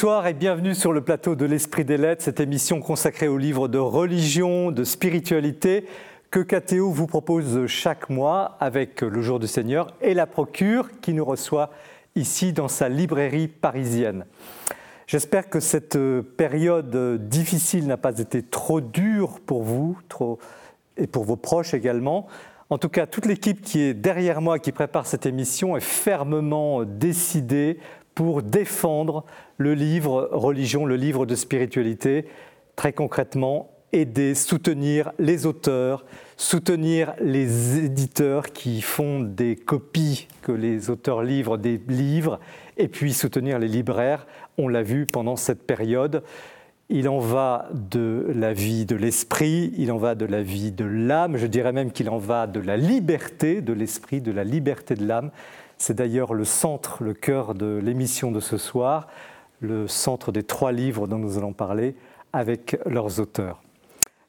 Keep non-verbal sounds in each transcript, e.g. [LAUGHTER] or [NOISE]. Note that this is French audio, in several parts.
Bonsoir et bienvenue sur le plateau de l'Esprit des Lettres, cette émission consacrée aux livres de religion, de spiritualité que KTO vous propose chaque mois avec le Jour du Seigneur et la Procure qui nous reçoit ici dans sa librairie parisienne. J'espère que cette période difficile n'a pas été trop dure pour vous et pour vos proches également. En tout cas, toute l'équipe qui est derrière moi, qui prépare cette émission, est fermement décidée pour défendre le livre religion, le livre de spiritualité, très concrètement, aider, soutenir les auteurs, soutenir les éditeurs qui font des copies que les auteurs livrent des livres, et puis soutenir les libraires. On l'a vu pendant cette période. Il en va de la vie de l'esprit, il en va de la vie de l'âme, je dirais même qu'il en va de la liberté de l'esprit, de la liberté de l'âme. C'est d'ailleurs le centre, le cœur de l'émission de ce soir, le centre des trois livres dont nous allons parler avec leurs auteurs.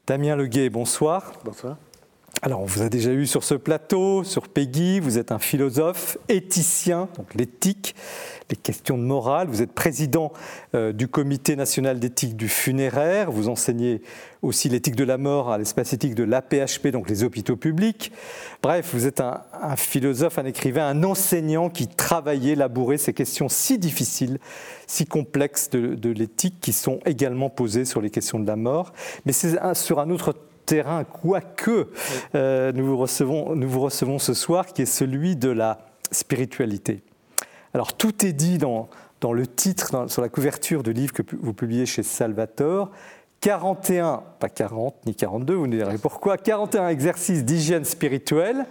Damien Leguet, bonsoir. Bonsoir. Alors, on vous a déjà eu sur ce plateau, sur Peggy, vous êtes un philosophe, éthicien, donc l'éthique, les questions de morale, vous êtes président euh, du Comité national d'éthique du funéraire, vous enseignez aussi l'éthique de la mort à l'espace éthique de l'APHP, donc les hôpitaux publics. Bref, vous êtes un, philosophe, un écrivain, un enseignant qui travaillait, labourait ces questions si difficiles, si complexes de, de l'éthique qui sont également posées sur les questions de la mort. Mais c'est sur un autre terrain, quoique euh, nous, vous recevons, nous vous recevons ce soir, qui est celui de la spiritualité. Alors tout est dit dans, dans le titre, sur la couverture du livre que vous publiez chez Salvatore. 41, pas 40 ni 42, vous nous direz pourquoi, 41 exercices d'hygiène spirituelle,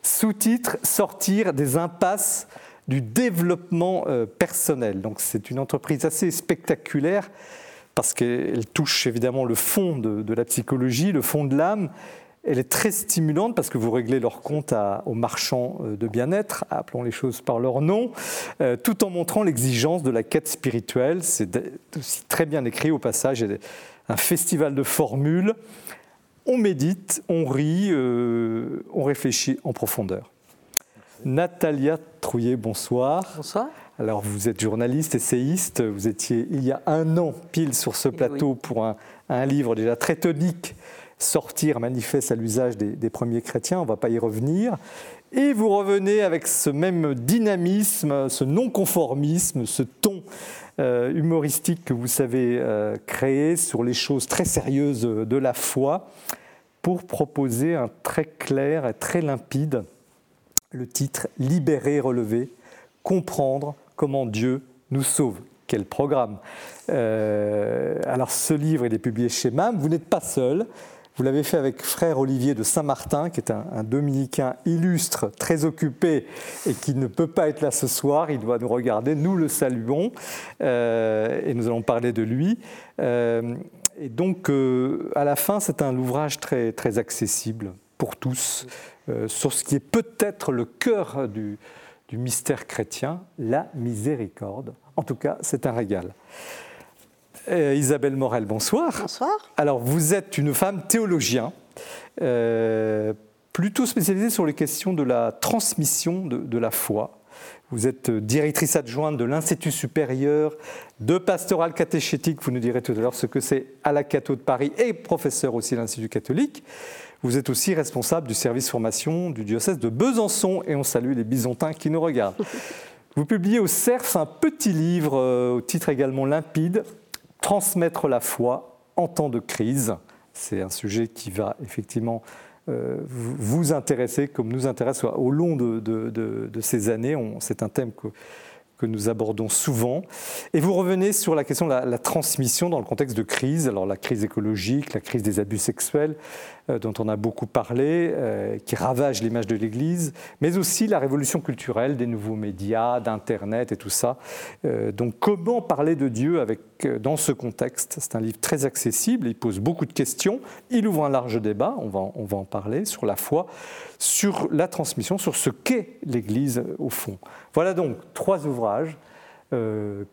sous-titre Sortir des impasses du développement euh, personnel. Donc c'est une entreprise assez spectaculaire parce qu'elle touche évidemment le fond de, la psychologie, le fond de l'âme. Elle est très stimulante parce que vous réglez leur compte aux marchands euh, de bien-être, appelons les choses par leur nom, euh, tout en montrant l'exigence de la quête spirituelle. C'est aussi très bien écrit au passage, un festival de formules. On médite, on rit, euh, on réfléchit en profondeur. Natalia Trouillet, bonsoir. Bonsoir. Alors, vous êtes journaliste, essayiste. Vous étiez il y a un an pile sur ce eh plateau pour un, livre déjà très tonique, Sortir manifeste à l'usage des, premiers chrétiens. On ne va pas y revenir. Et vous revenez avec ce même dynamisme, ce non-conformisme, ce ton euh, humoristique que vous savez euh, créer sur les choses très sérieuses de la foi pour proposer un très clair et très limpide le titre Libérer, relever, comprendre comment Dieu nous sauve. Quel programme euh, Alors ce livre, est publié chez MAM. Vous n'êtes pas seul. Vous l'avez fait avec frère Olivier de Saint-Martin, qui est un, dominicain illustre, très occupé et qui ne peut pas être là ce soir. Il doit nous regarder. Nous le saluons euh, et nous allons parler de lui. Euh, et donc, à la fin, c'est un ouvrage très, très accessible pour tous, sur ce qui est peut-être le cœur du, du mystère chrétien, la miséricorde. En tout cas, c'est un régal. Euh, Isabelle Morel, bonsoir. Bonsoir. Alors, vous êtes une femme théologien, euh, plutôt spécialisée sur les questions de la transmission de, la foi. Vous êtes directrice adjointe de l'Institut supérieur de pastoral catéchétique. Vous nous direz tout à l'heure ce que c'est à la Cato de Paris et professeur aussi à l'Institut catholique. Vous êtes aussi responsable du service formation du diocèse de Besançon et on salue les Bisontins qui nous regardent. [LAUGHS] Vous publiez au CERF un petit livre euh, au titre également limpide, Transmettre la foi en temps de crise. C'est un sujet qui va effectivement euh, vous intéresser comme nous intéresse au long de, ces années. C'est un thème que que nous abordons souvent. Et vous revenez sur la question de la, transmission dans le contexte de crise, alors la crise écologique, la crise des abus sexuels, dont on a beaucoup parlé, euh, qui ravage l'image de l'Église, mais aussi la révolution culturelle des nouveaux médias, d'Internet et tout ça. Euh, donc comment parler de Dieu avec, dans ce contexte? C'est un livre très accessible, il pose beaucoup de questions, il ouvre un large débat, on va, on va en parler, sur la foi, sur la transmission, sur ce qu'est l'Église au fond. Voilà donc trois ouvrages euh,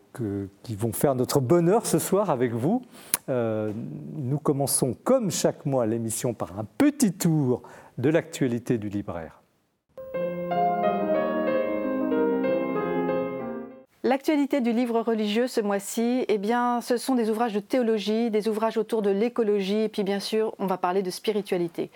qui vont faire notre bonheur ce soir avec vous. Euh, nous commençons comme chaque mois l'émission par un petit tour de l'actualité du libraire. L'actualité du livre religieux ce mois-ci, eh ce sont des ouvrages de théologie, des ouvrages autour de l'écologie, et puis bien sûr, on va parler de spiritualité.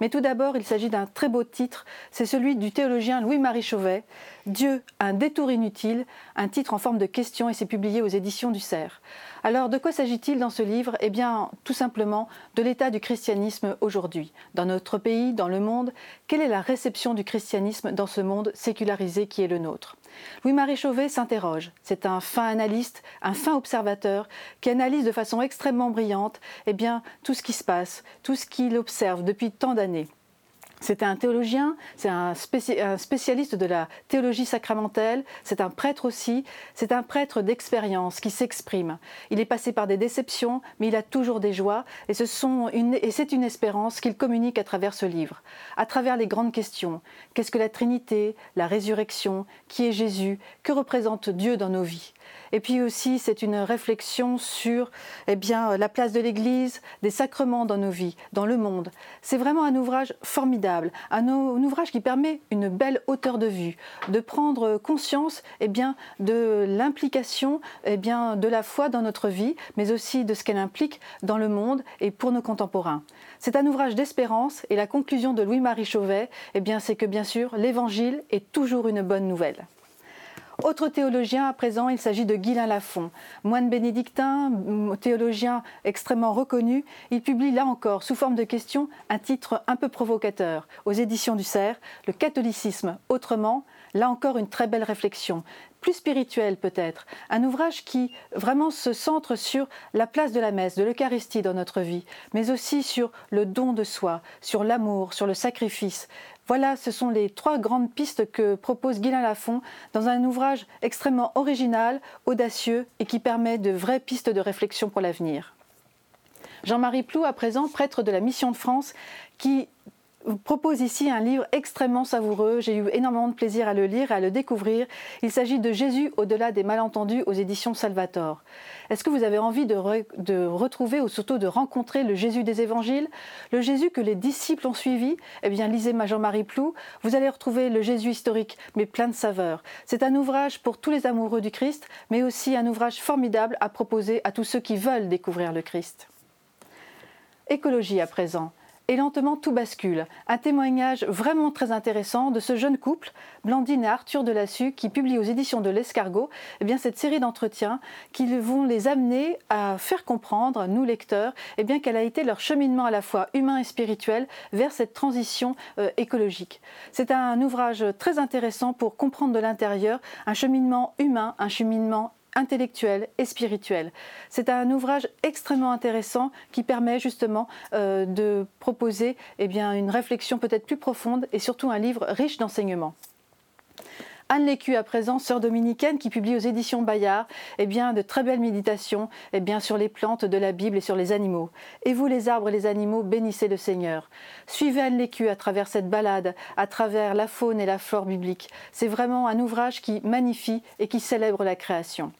Mais tout d'abord, il s'agit d'un très beau titre, c'est celui du théologien Louis-Marie Chauvet, Dieu, un détour inutile, un titre en forme de question et c'est publié aux éditions du Cerf. Alors, de quoi s'agit-il dans ce livre? Eh bien, tout simplement de l'état du christianisme aujourd'hui. Dans notre pays, dans le monde, quelle est la réception du christianisme dans ce monde sécularisé qui est le nôtre? Louis-Marie Chauvet s'interroge. C'est un fin analyste, un fin observateur qui analyse de façon extrêmement brillante eh bien, tout ce qui se passe, tout ce qu'il observe depuis tant d'années. C'est un théologien, c'est un, spécialiste de la théologie sacramentelle, c'est un prêtre aussi, c'est un prêtre d'expérience qui s'exprime. Il est passé par des déceptions, mais il a toujours des joies, et c'est une, une espérance qu'il communique à travers ce livre, à travers les grandes questions. Qu'est-ce que la Trinité, la résurrection, qui est Jésus, que représente Dieu dans nos vies? Et puis aussi, c'est une réflexion sur eh bien, la place de l'Église, des sacrements dans nos vies, dans le monde. C'est vraiment un ouvrage formidable, un, ouvrage qui permet une belle hauteur de vue, de prendre conscience eh bien, de l'implication eh bien, de la foi dans notre vie, mais aussi de ce qu'elle implique dans le monde et pour nos contemporains. C'est un ouvrage d'espérance et la conclusion de Louis-Marie Chauvet, eh bien, c'est que bien sûr, l'Évangile est toujours une bonne nouvelle. Autre théologien à présent, il s'agit de Guylain Lafont. Moine bénédictin, théologien extrêmement reconnu, il publie là encore, sous forme de question, un titre un peu provocateur aux éditions du Cerf, Le catholicisme autrement. Là encore, une très belle réflexion, plus spirituelle peut-être, un ouvrage qui vraiment se centre sur la place de la messe, de l'Eucharistie dans notre vie, mais aussi sur le don de soi, sur l'amour, sur le sacrifice. Voilà, ce sont les trois grandes pistes que propose Guylain Lafont dans un ouvrage extrêmement original, audacieux et qui permet de vraies pistes de réflexion pour l'avenir. Jean-Marie Plou, à présent prêtre de la Mission de France, qui propose ici un livre extrêmement savoureux. J'ai eu énormément de plaisir à le lire et à le découvrir. Il s'agit de Jésus au-delà des malentendus aux éditions Salvator. Est-ce que vous avez envie de, retrouver ou surtout de rencontrer le Jésus des évangiles Le Jésus que les disciples ont suivi? Eh bien, lisez ma Jean-Marie Plou. Vous allez retrouver le Jésus historique, mais plein de saveurs. C'est un ouvrage pour tous les amoureux du Christ, mais aussi un ouvrage formidable à proposer à tous ceux qui veulent découvrir le Christ. Écologie à présent et lentement tout bascule. Un témoignage vraiment très intéressant de ce jeune couple, Blandine et Arthur Delassus, qui publie aux éditions de l'Escargot eh bien, cette série d'entretiens qui vont les amener à faire comprendre, nous lecteurs, eh bien, quel a été leur cheminement à la fois humain et spirituel vers cette transition euh, écologique. C'est un ouvrage très intéressant pour comprendre de l'intérieur un cheminement humain, un cheminement intellectuel et spirituel. C'est un ouvrage extrêmement intéressant qui permet justement euh, de proposer eh une réflexion peut-être plus profonde et surtout un livre riche d'enseignements. Anne Lécu, à présent, sœur dominicaine, qui publie aux éditions Bayard eh de très belles méditations eh sur les plantes de la Bible et sur les animaux. Et vous, les arbres et les animaux, bénissez le Seigneur. Suivez Anne Lécu à travers cette balade, à travers la faune et la flore biblique. C'est vraiment un ouvrage qui magnifie et qui célèbre la création.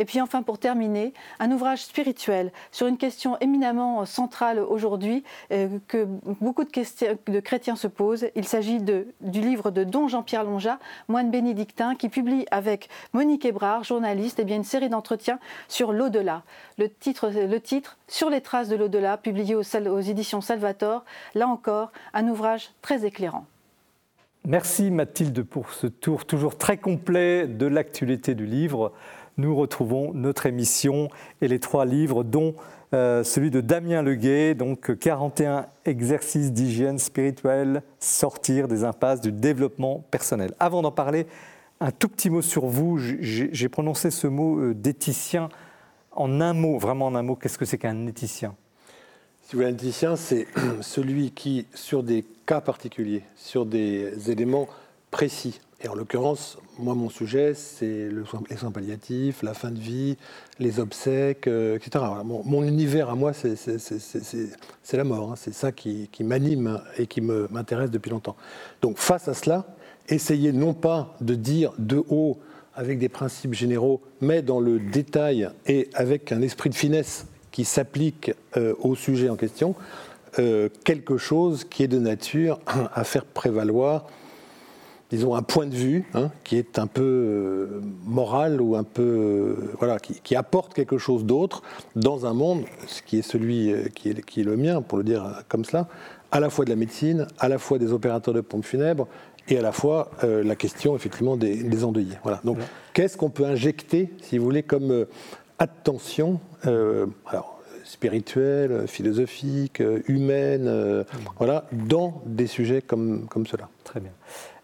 Et puis enfin, pour terminer, un ouvrage spirituel sur une question éminemment centrale aujourd'hui euh, que beaucoup de, chrétiens se posent. Il s'agit du livre de Don Jean-Pierre Longat, moine bénédictin, qui publie avec Monique Hébrard, journaliste, et eh bien une série d'entretiens sur l'au-delà. Le titre, le titre Sur les traces de l'au-delà, publié aux, aux éditions Salvator. Là encore, un ouvrage très éclairant. Merci Mathilde pour ce tour toujours très complet de l'actualité du livre nous retrouvons notre émission et les trois livres, dont euh, celui de Damien Leguet, donc 41 exercices d'hygiène spirituelle, sortir des impasses du développement personnel. Avant d'en parler, un tout petit mot sur vous. J'ai prononcé ce mot euh, en un mot, vraiment en un mot. Qu'est-ce que c'est qu'un éthicien? Si vous voulez, un éthicien, c'est [CLEARS THROAT] celui qui, sur des cas particuliers, sur des éléments précis, et en l'occurrence, moi, mon sujet, c'est le les soins palliatifs, la fin de vie, les obsèques, euh, etc. Mon, univers à moi, c'est la mort. Hein. C'est ça qui, m'anime et qui m'intéresse depuis longtemps. Donc, face à cela, essayez non pas de dire de haut avec des principes généraux, mais dans le détail et avec un esprit de finesse qui s'applique euh, au sujet en question, euh, quelque chose qui est de nature à faire prévaloir disons, un point de vue hein, qui est un peu euh, moral ou un peu, euh, voilà, qui, apporte quelque chose d'autre dans un monde, ce qui est celui euh, qui est, qui est le mien, pour le dire comme cela, à la fois de la médecine, à la fois des opérateurs de pompes funèbres et à la fois la question effectivement des, endeuillés. Voilà. Donc, qu'est-ce qu'on peut injecter, si vous voulez, comme attention alors, spirituelle, philosophique, humaine, voilà, dans des sujets comme, comme cela? Très bien.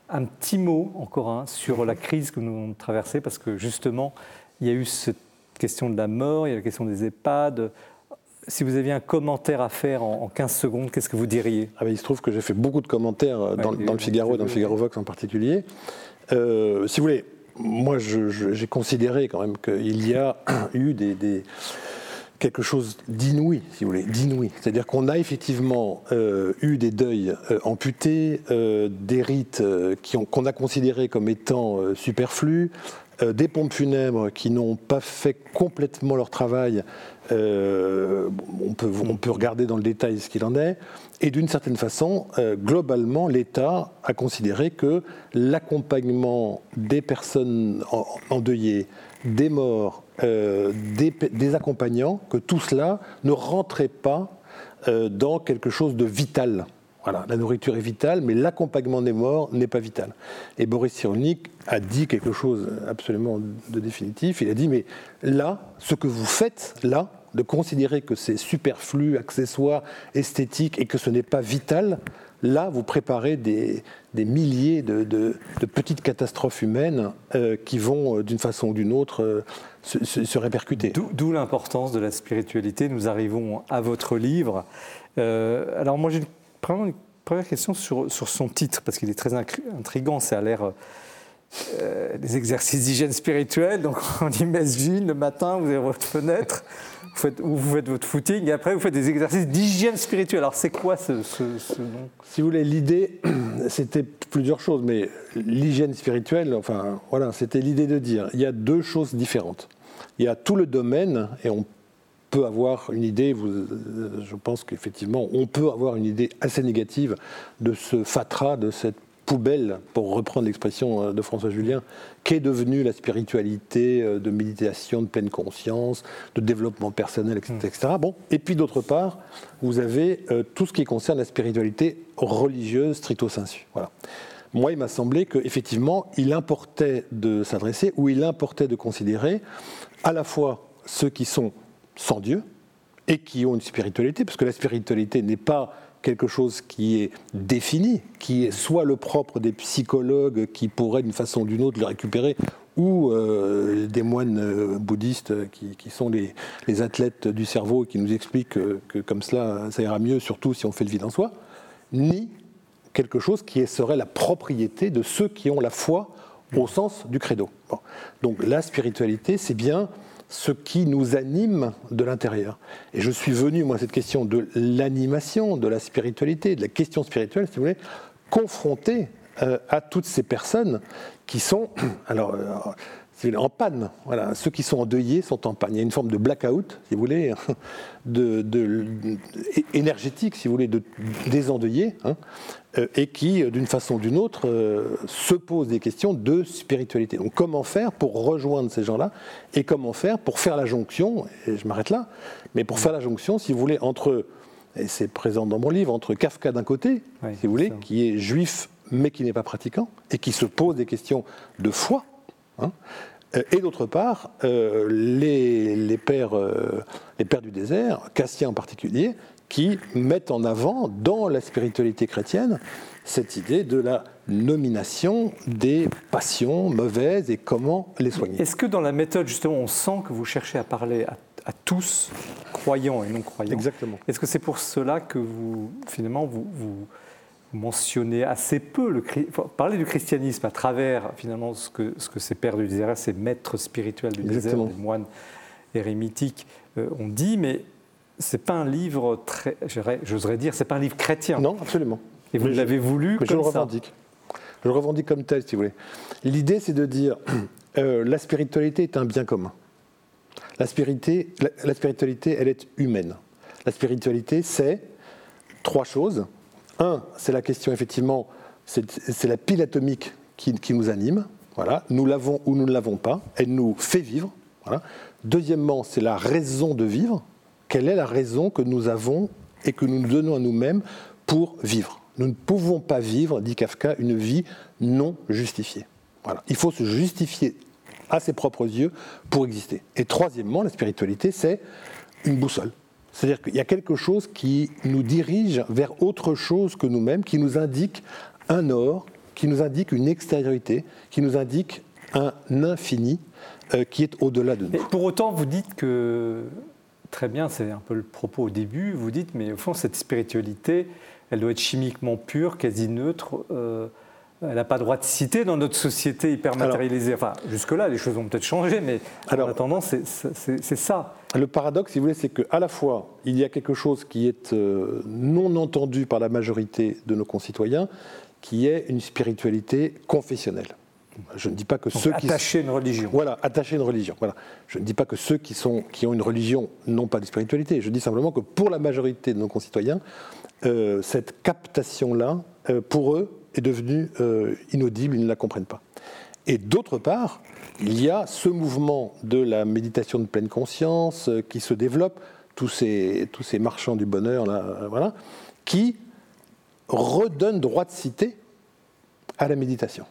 Un petit mot encore hein, sur la crise que nous avons traversée, parce que justement, il y a eu cette question de la mort, il y a la question des EHPAD. Si vous aviez un commentaire à faire en, 15 secondes, qu'est-ce que vous diriez? Ah ben, Il se trouve que j'ai fait beaucoup de commentaires euh, dans, le Figaro, dans le Figaro Vox en particulier. Euh, si vous voulez, moi j'ai considéré quand même qu'il y a eu des quelque chose d'inouï, si vous voulez, d'inouï. C'est-à-dire qu'on a effectivement euh, eu des deuils euh, amputés, euh, des rites qu'on a considérés comme étant superflus, des pompes funèbres qui n'ont pas fait complètement leur travail. On peut, on, peut, regarder dans le détail ce qu'il en est. Et d'une certaine façon, globalement, l'État a considéré que l'accompagnement des personnes endeuillées, des morts, euh, des, accompagnants, que tout cela ne rentrait pas euh, dans quelque chose de vital. Voilà, la nourriture est vitale, mais l'accompagnement des morts n'est pas vital. Et Boris Cyrulnik a dit quelque chose absolument de définitif. Il a dit, mais là, ce que vous faites là, de considérer que c'est superflu, accessoire, esthétique et que ce n'est pas vital, là, vous préparez des, milliers de, petites catastrophes humaines euh, qui vont, d'une façon ou d'une autre, se, répercuter. D'où l'importance de la spiritualité. Nous arrivons à votre livre. Euh, alors moi j'ai une, première question sur, son titre, parce qu'il est très intrigant, ça a l'air euh, des exercices d'hygiène spirituelle. Donc on [LAUGHS] imagine le matin, vous avez votre fenêtre, vous faites, votre footing, et après vous faites des exercices d'hygiène spirituelle. Alors c'est quoi ce, nom? Si vous voulez, l'idée, [CLEARS THROAT] c'était plusieurs choses, mais l'hygiène spirituelle, enfin voilà, c'était l'idée de dire, il y a deux choses différentes. Il y a tout le domaine, et on peut avoir une idée, je pense qu'effectivement, on peut avoir une idée assez négative de ce fatras, de cette poubelle, pour reprendre l'expression euh, de François Julien, qu'est devenue la spiritualité euh, de méditation, de pleine conscience, de développement personnel, etc. Bon. Et puis d'autre part, vous avez euh, tout ce qui concerne la spiritualité religieuse stricto sensu. Voilà moi, il m'a semblé qu'effectivement, il importait de s'adresser, ou il importait de considérer à la fois ceux qui sont sans Dieu et qui ont une spiritualité, parce que la spiritualité n'est pas quelque chose qui est défini, qui est soit le propre des psychologues qui pourraient d'une façon ou d'une autre le récupérer, ou euh, des moines euh, bouddhistes qui, sont les, athlètes du cerveau et qui nous expliquent que, que, comme cela, ça ira mieux, surtout si on fait le vide en soi, ni quelque chose qui serait la propriété de ceux qui ont la foi au sens du credo. Donc la spiritualité, c'est bien ce qui nous anime de l'intérieur. Et je suis venu, moi, à cette question de l'animation, de la spiritualité, de la question spirituelle, si vous voulez, confronter euh, à toutes ces personnes qui sont, [CLEARS THROAT] alors, euh, en panne. Voilà, ceux qui sont endeuillés sont en panne. Il y a une forme de blackout, si vous voulez, [LAUGHS] de, énergétique, si vous voulez, de, des endeuillés, hein, et qui, d'une façon ou d'une autre, euh, se posent des questions de spiritualité. Donc, comment faire pour rejoindre ces gens-là, et comment faire pour faire la jonction, et je m'arrête là, mais pour faire la jonction, si vous voulez, entre, et c'est présent dans mon livre, entre Kafka d'un côté, si vous voulez, qui est juif mais qui n'est pas pratiquant, et qui se pose des questions de foi, Hein. Euh, et d'autre part, euh, les, pères, euh, les pères du désert, Cassien en particulier, qui mettent en avant dans la spiritualité chrétienne cette idée de la nomination des passions mauvaises et comment les soigner. Est-ce que dans la méthode, justement, on sent que vous cherchez à parler à, à tous, croyants et non croyants Exactement. Est-ce que c'est pour cela que vous, finalement, vous, vous mentionner assez peu le parler du christianisme à travers finalement ce que, ce que ces pères du désert, ces maîtres spirituels du désert, les moines érémitiques euh, ont dit, mais c'est pas un livre très, j'oserais dire, c'est pas un livre chrétien. Non, absolument. Et vous l'avez voulu mais comme je le revendique. Je le revendique comme tel, si vous voulez. L'idée, c'est de dire [CLEARS THROAT] euh, la spiritualité est un bien commun. La spiritualité, la spiritualité, elle est humaine. La spiritualité, c'est trois choses un, c'est la question, effectivement, c'est la pile atomique qui, nous anime. Voilà. Nous l'avons ou nous ne l'avons pas. Elle nous fait vivre. Voilà. Deuxièmement, c'est la raison de vivre. Quelle est la raison que nous avons et que nous nous donnons à nous-mêmes pour vivre Nous ne pouvons pas vivre, dit Kafka, une vie non justifiée. Voilà. Il faut se justifier à ses propres yeux pour exister. Et troisièmement, la spiritualité, c'est une boussole. C'est-à-dire qu'il y a quelque chose qui nous dirige vers autre chose que nous-mêmes, qui nous indique un or, qui nous indique une extériorité, qui nous indique un infini euh, qui est au-delà de nous. pour autant, vous dites que, très bien, c'est un peu le propos au début, vous dites, mais au fond, cette spiritualité, elle doit être chimiquement pure, quasi neutre. Euh, elle n'a pas droit de citer dans notre société hyper matérialisée. Enfin, jusque-là, les choses vont peut-être changer, mais en attendant, c'est ça. Le paradoxe, si vous voulez, c'est qu'à la fois, il y a quelque chose qui est euh, non entendu par la majorité de nos concitoyens, qui est une spiritualité confessionnelle. Je ne dis pas que ceux qui une religion. Voilà, attacher une religion. Voilà. Je ne dis pas que ceux qui, sont, qui ont une religion n'ont pas de spiritualité. Je dis simplement que pour la majorité de nos concitoyens, euh, cette captation-là, euh, pour eux, est devenue euh, inaudible, ils ne la comprennent pas. Et d'autre part, il y a ce mouvement de la méditation de pleine conscience qui se développe, tous ces, tous ces marchands du bonheur, là, voilà, qui redonnent droit de cité à la méditation.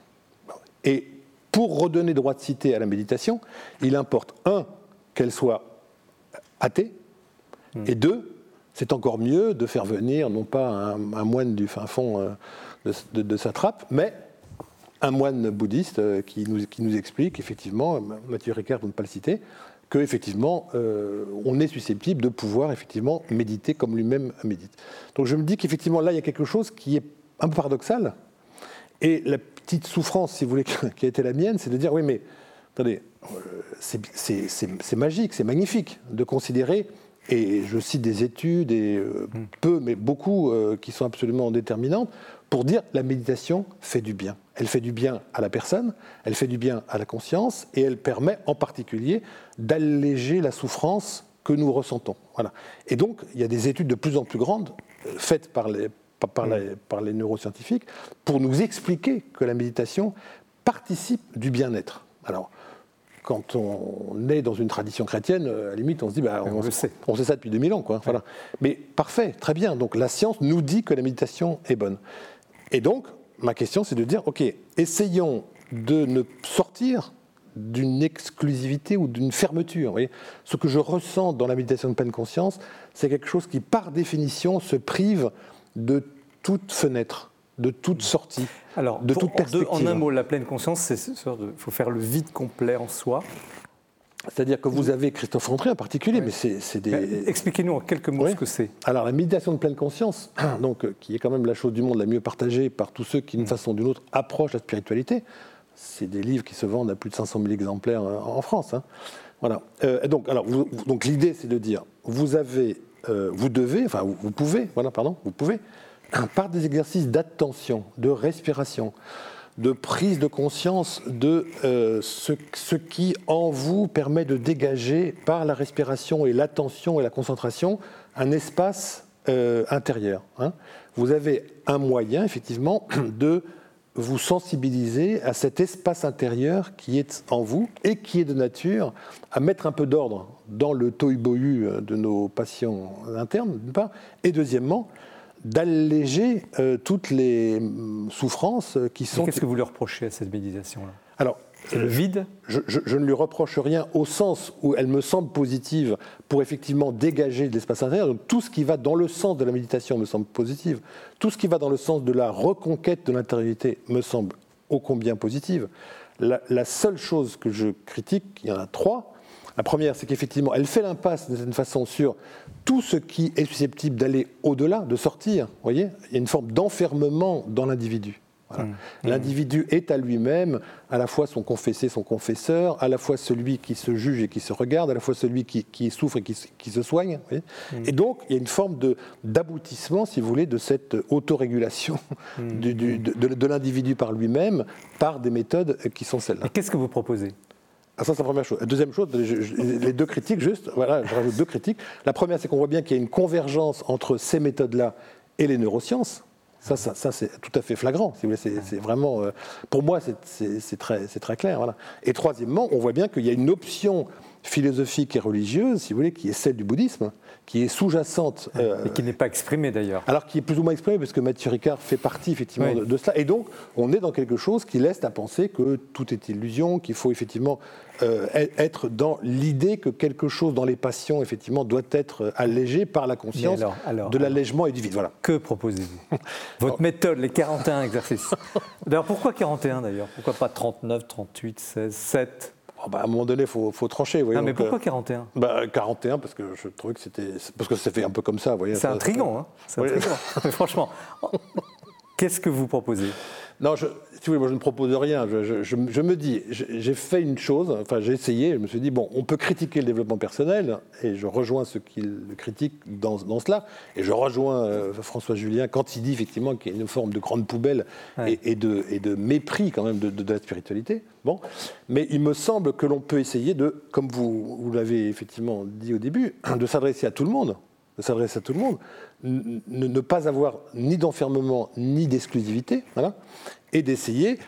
Et pour redonner droit de cité à la méditation, il importe, un, qu'elle soit athée, hmm. et deux, c'est encore mieux de faire venir, non pas un, moine du fin fond de, sa trappe, mais un moine bouddhiste euh, qui nous, qui nous explique effectivement, Mathieu Ricard pour ne pas le citer, que effectivement euh, on est susceptible de pouvoir effectivement méditer comme lui-même médite. Donc je me dis qu'effectivement là il y a quelque chose qui est un peu paradoxal. Et la petite souffrance, si vous voulez, [LAUGHS] qui a été la mienne, c'est de dire oui mais attendez, euh, c'est magique, c'est magnifique de considérer et je cite des études, et hmm. peu, mais beaucoup, qui sont absolument déterminantes, pour dire la méditation fait du bien. Elle fait du bien à la personne, elle fait du bien à la conscience et elle permet en particulier d'alléger la souffrance que nous ressentons. Voilà. Et donc, il y a des études de plus en plus grandes euh, faites par les, par, les, par les neuroscientifiques pour nous expliquer que la méditation participe du bien-être. Alors, quand on est dans une tradition chrétienne, à la limite, on se dit, bah, on, sait. on, sait. ça depuis 2000 ans. Quoi. Voilà. Mais parfait, très bien. Donc la science nous dit que la méditation est bonne. Et donc, ma question, c'est de dire, OK, essayons de ne sortir d'une exclusivité ou d'une fermeture. Ce que je ressens dans la méditation de pleine conscience, c'est quelque chose qui, par définition, se prive de toute fenêtre, de toute sortie, Alors, de toute perspective. En, en un mot, la pleine conscience, c'est il faut faire le vide complet en soi. C'est-à-dire que vous avez Christophe André en particulier, mais c'est des. Expliquez-nous en quelques mots ce que c'est. Alors la méditation de pleine conscience, [CLEARS THROAT] donc euh, qui est quand même la chose du monde la mieux partagée par tous ceux qui d'une mm. façon ou d'une autre approchent la spiritualité. C'est des livres qui se vendent à plus de 500 000 exemplaires euh, en France. Hein. Voilà. Euh, donc, alors, donc l'idée, c'est de dire, vous avez, vous devez, enfin, vous, pouvez, voilà, pardon, vous pouvez, par des exercices d'attention, de respiration, de prise de conscience de euh, ce, qui en vous permet de dégager par la respiration et l'attention et la concentration un espace euh, intérieur. Hein. Vous avez un moyen effectivement [CLEARS THROAT] de vous sensibiliser à cet espace intérieur qui est en vous et qui est de nature à mettre un peu d'ordre dans le tohu-bohu de nos patients internes, d'une part, et deuxièmement, d'alléger euh, toutes les mm, souffrances qui sont. Qu'est-ce que vous lui reprochez à cette méditation-là? Alors, le vide? je, ne lui reproche rien au sens où elle me semble positive pour effectivement dégager de l'espace intérieur. Donc tout ce qui va dans le sens de la méditation me semble positive. Tout ce qui va dans le sens de la reconquête de l'intériorité me semble ô combien positive. La, la, seule chose que je critique, il y en a trois. La première, c'est qu'effectivement, elle fait l'impasse d'une certaine façon sur tout ce qui est susceptible d'aller au-delà, de sortir. voyez Il y a une forme d'enfermement dans l'individu. Mmh. L'individu est à lui-même à la fois son confessé, son confesseur, à la fois celui qui se juge et qui se regarde, à la fois celui qui, souffre et qui, se soigne. Mmh. Et donc, il y a une forme d'aboutissement, si vous voulez, de cette autorégulation mmh. de, de l'individu par lui-même par des méthodes qui sont celles-là. Qu'est-ce que vous proposez? Ah, ça, c'est la première chose. deuxième chose, les deux critiques, juste, voilà, je rajoute deux critiques. La première, c'est qu'on voit bien qu'il y a une convergence entre ces méthodes-là et les neurosciences. Ça, ça, ça c'est tout à fait flagrant. C'est vraiment, euh, pour moi, c'est très, très clair. Voilà. Et troisièmement, on voit bien qu'il y a une option philosophique et religieuse, si vous voulez, qui est celle du bouddhisme, qui est sous-jacente. Euh, et qui n'est pas exprimée d'ailleurs. Alors qui est plus ou moins exprimée, parce que Mathieu Ricard fait partie effectivement de, cela. Et donc, on est dans quelque chose qui laisse à penser que tout est illusion, qu'il faut effectivement euh, être dans l'idée que quelque chose dans les passions, effectivement, doit être allégé par la conscience de l'allègement et du vide. Voilà. Que proposez-vous? Votre méthode, les 41 exercices. [LAUGHS] D'ailleurs, pourquoi 41 d'ailleurs? Pourquoi pas 39, 38, 16, 7 bah, à un moment donné, il faut, trancher. non, mais pourquoi 41 euh, bah, 41, parce que je trouvais que c'était. Parce que ça fait un peu comme ça. C'est intriguant, hein C'est intriguant. [LAUGHS] Franchement, qu'est-ce que vous proposez? Non, je, moi je ne propose rien. Je, me dis, j'ai fait une chose, enfin j'ai essayé, je me suis dit, bon, on peut critiquer le développement personnel, et je rejoins ceux qui le critiquent dans, cela, et je rejoins euh, François Julien quand il dit effectivement qu'il y a une forme de grande poubelle et, de, et, de, mépris quand même de, la spiritualité. Bon, mais il me semble que l'on peut essayer de, comme vous, vous l'avez effectivement dit au début, [CLEARS THROAT] de s'adresser à tout le monde, de s'adresser à tout le monde, ne, pas avoir ni d'enfermement ni d'exclusivité, voilà, et d'essayer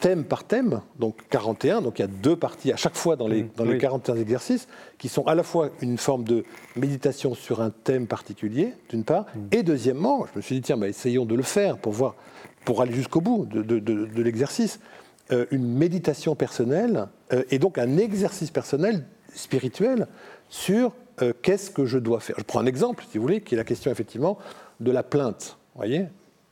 thème par thème, donc 41, donc il y a deux parties à chaque fois dans les, mmh, dans les 41 exercices, qui sont à la fois une forme de méditation sur un thème particulier, d'une part, mmh. et deuxièmement, je me suis dit, tiens, bah, essayons de le faire pour voir, pour aller jusqu'au bout de, de, de, l'exercice, euh, une méditation personnelle, euh, et donc un exercice personnel, spirituel, sur euh, qu'est-ce que je dois faire Je prends un exemple, si vous voulez, qui est la question effectivement de la plainte. Voyez?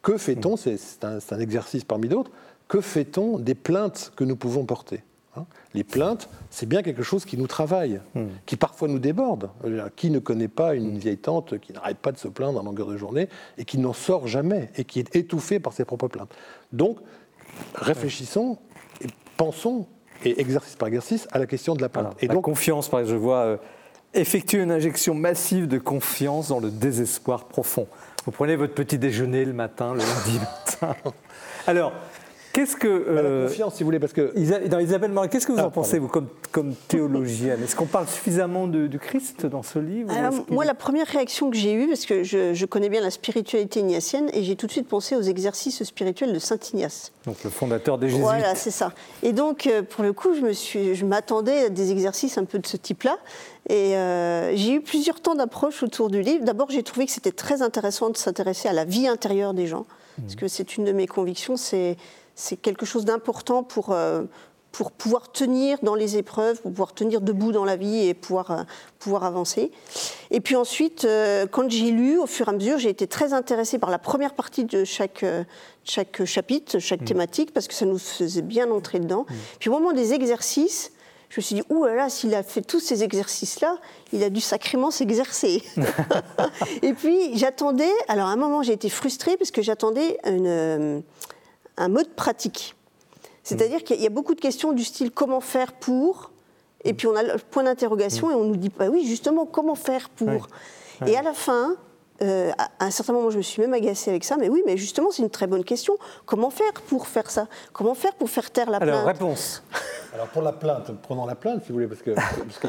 Que fait-on mm. C'est un, exercice parmi d'autres. Que fait-on des plaintes que nous pouvons porter hein? Les plaintes, c'est bien quelque chose qui nous travaille, mm. qui parfois nous déborde. Qui ne connaît pas une mm. vieille tante qui n'arrête pas de se plaindre à longueur de journée et qui n'en sort jamais et qui est étouffée par ses propres plaintes Donc, réfléchissons et pensons, et exercice par exercice, à la question de la plainte. et donc, confiance, par exemple, je vois. Euh, effectuer une injection massive de confiance dans le désespoir profond. Vous prenez votre petit déjeuner le matin, le lundi matin. Alors, Qu'est-ce que. la euh, confiance, si vous voulez, parce que. dans Isabelle Morin, qu'est-ce que vous ah, en pensez, vous, comme, comme théologienne? Est-ce qu'on parle suffisamment de, du Christ dans ce livre Moi, la première réaction que j'ai eue, parce que je, connais bien la spiritualité ignatienne, et j'ai tout de suite pensé aux exercices spirituels de saint Ignace. Donc, le fondateur des Jésuites. Voilà, c'est ça. Et donc, euh, pour le coup, je, me suis, je m'attendais à des exercices un peu de ce type-là. Et euh, j'ai eu plusieurs temps d'approche autour du livre. D'abord, j'ai trouvé que c'était très intéressant de s'intéresser à la vie intérieure des gens, parce mmh. que c'est une de mes convictions, c'est c'est quelque chose d'important pour, euh, pour pouvoir tenir dans les épreuves, pour pouvoir tenir debout dans la vie et pouvoir, euh, pouvoir avancer. Et puis ensuite, euh, quand j'ai lu, au fur et à mesure, j'ai été très intéressée par la première partie de chaque, chaque chapitre, chaque mmh. thématique, parce que ça nous faisait bien entrer dedans. Mmh. Puis au moment des exercices, je me suis dit, ouh là là, s'il a fait tous ces exercices-là, il a dû sacrément s'exercer. [LAUGHS] et puis j'attendais, alors à un moment j'ai été frustrée parce que j'attendais une un mode pratique. C'est-à-dire qu'il y a beaucoup de questions du style comment faire pour, et puis on a le point d'interrogation et on nous dit bah oui justement comment faire pour. Et à la fin, euh, à un certain moment, je me suis même agacée avec ça, mais oui, mais justement, c'est une très bonne question. Comment faire pour faire ça? Comment faire pour faire taire la plainte? Alors, réponse. [LAUGHS] Alors, pour la plainte, prenons la plainte, si vous voulez, parce que...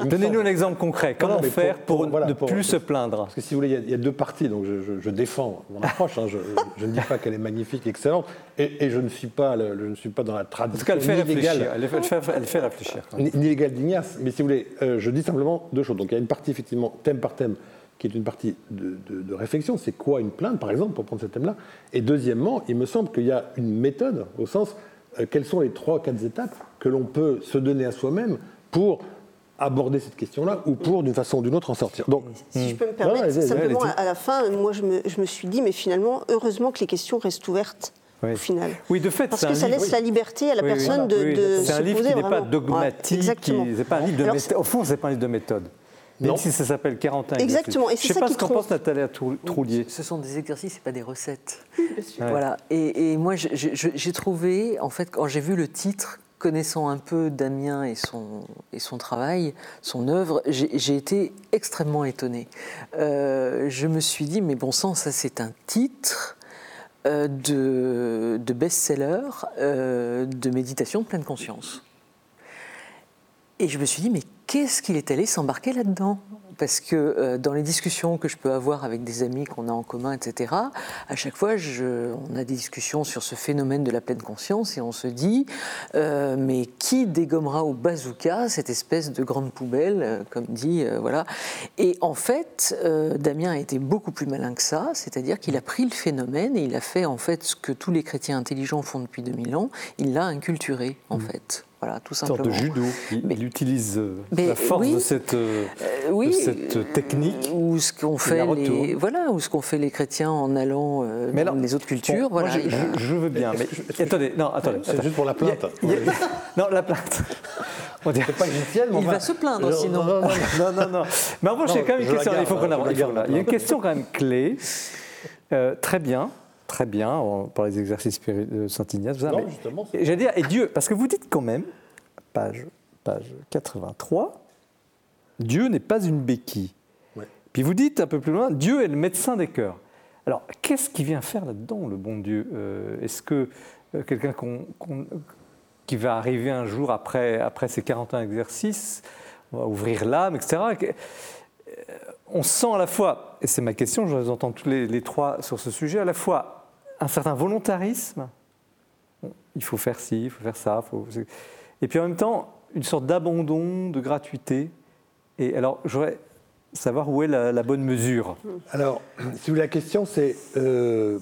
Donnez-nous un exemple concret. Comment faire pour, ne plus se plaindre? Parce que, si vous voulez, il y, a, deux parties, donc je, défends mon approche. Hein. je, ne dis pas qu'elle est magnifique, excellente, et, je, ne suis pas je ne suis pas dans la tradition. En tout cas, elle fait réfléchir. Elle fait, elle fait réfléchir. Ni, ni d'Ignace, mais si vous voulez, euh, je dis simplement deux choses. Donc, il y a une partie, effectivement, thème par thème, qui est une partie de, réflexion. C'est quoi une plainte, par exemple, pour prendre ce thème-là Et deuxièmement, il me semble qu'il y a une méthode, au sens, euh, quelles sont les trois, quatre étapes que l'on peut se donner à soi-même pour aborder cette question-là ou pour, d'une façon ou d'une autre, en sortir. Donc, si je peux me permettre, simplement, à la fin, moi, je me, je me, suis dit, mais finalement, heureusement que les questions restent ouvertes. Au final. Oui, de fait, parce que ça laisse la liberté à la personne de, de C'est un livre qui n'est pas dogmatique. exactement. Pas un livre de Au fond, c'est pas un livre de méthode. Même si ça s'appelle 41 Exactement. Et Je ne sais pas ce qu'en pense Nathalie Troulier. Ce sont des exercices, ce pas des recettes. Voilà. Et, moi, j'ai trouvé, en fait, quand j'ai vu le titre, connaissant un peu Damien et son, et son travail, son œuvre, j'ai été extrêmement étonné. Euh, je me suis dit, mais bon sang, ça c'est un titre euh, de, de best-seller euh, de méditation de pleine conscience. Et je me suis dit, mais qu'est-ce qu'il est allé s'embarquer là-dedans? Parce que euh, dans les discussions que je peux avoir avec des amis qu'on a en commun, etc., à chaque fois, je, on a des discussions sur ce phénomène de la pleine conscience et on se dit, euh, mais qui dégommera au bazooka cette espèce de grande poubelle, euh, comme dit, voilà. Et en fait, Damien a été beaucoup plus malin que ça, c'est-à-dire qu'il a pris le phénomène et il a fait en fait ce que tous les chrétiens intelligents font depuis 2000 ans, il l'a inculturé en mmh. fait. Voilà, tout simplement. Une sorte de judo. Il, utilise euh, la force de cette, euh, oui, cette technique. Ou ce qu'on fait, les, voilà, ou ce qu'on fait les chrétiens en allant euh, dans les autres cultures. voilà, je, veux bien, mais attendez, non, attendez. C'est juste pour la plainte. [LAUGHS] non, la plainte. [LAUGHS] On dirait pas initial, Il va se plaindre sinon. Non, non, non. non, Mais en revanche, il y a quand même une question. il faut qu'on avance. Il y a une question quand même clé. très bien très bien par les exercices de Saint-Ignace. J'allais dire, et Dieu, parce que vous dites quand même, page, page 83, Dieu n'est pas une béquille. Puis vous dites un peu plus loin, Dieu est le médecin des cœurs. Alors, qu'est-ce qu'il vient faire là-dedans, le bon Dieu euh, Est-ce que euh, quelqu'un qui va arriver un jour après, après ses 41 exercices, va ouvrir l'âme, etc., euh, on sent à la fois, et c'est ma question, je vous entends tous les, les, trois sur ce sujet, à la fois un certain volontarisme. Il faut faire ci, il faut faire ça. Et puis en même temps, une sorte d'abandon, de gratuité. Et alors, je voudrais savoir où est la, bonne mesure. Alors, si vous la question, c'est. Euh,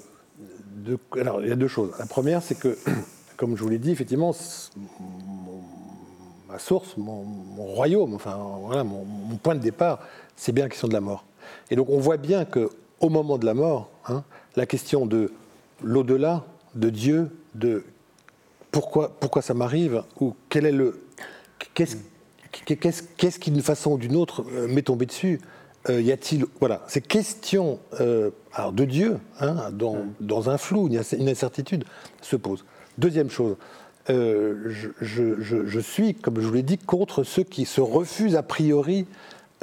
alors, il y a deux choses. La première, c'est que, [CLEARS THROAT] comme je vous l'ai dit, effectivement, ma source, mon, royaume, enfin, voilà, mon, point de départ, c'est bien la question de la mort. Et donc, on voit bien qu'au moment de la mort, hein, la question de l'au-delà de Dieu, de pourquoi, ça m'arrive, ou quel est le. Qu'est-ce qu'est-ce qui, d'une façon ou d'une autre, euh, m'est tombé dessus euh, Y a-t-il. Voilà, ces questions euh, de Dieu, hein, dans, un flou, une incertitude, se posent. Deuxième chose, je, suis, comme je vous l'ai dit, contre ceux qui se refusent a priori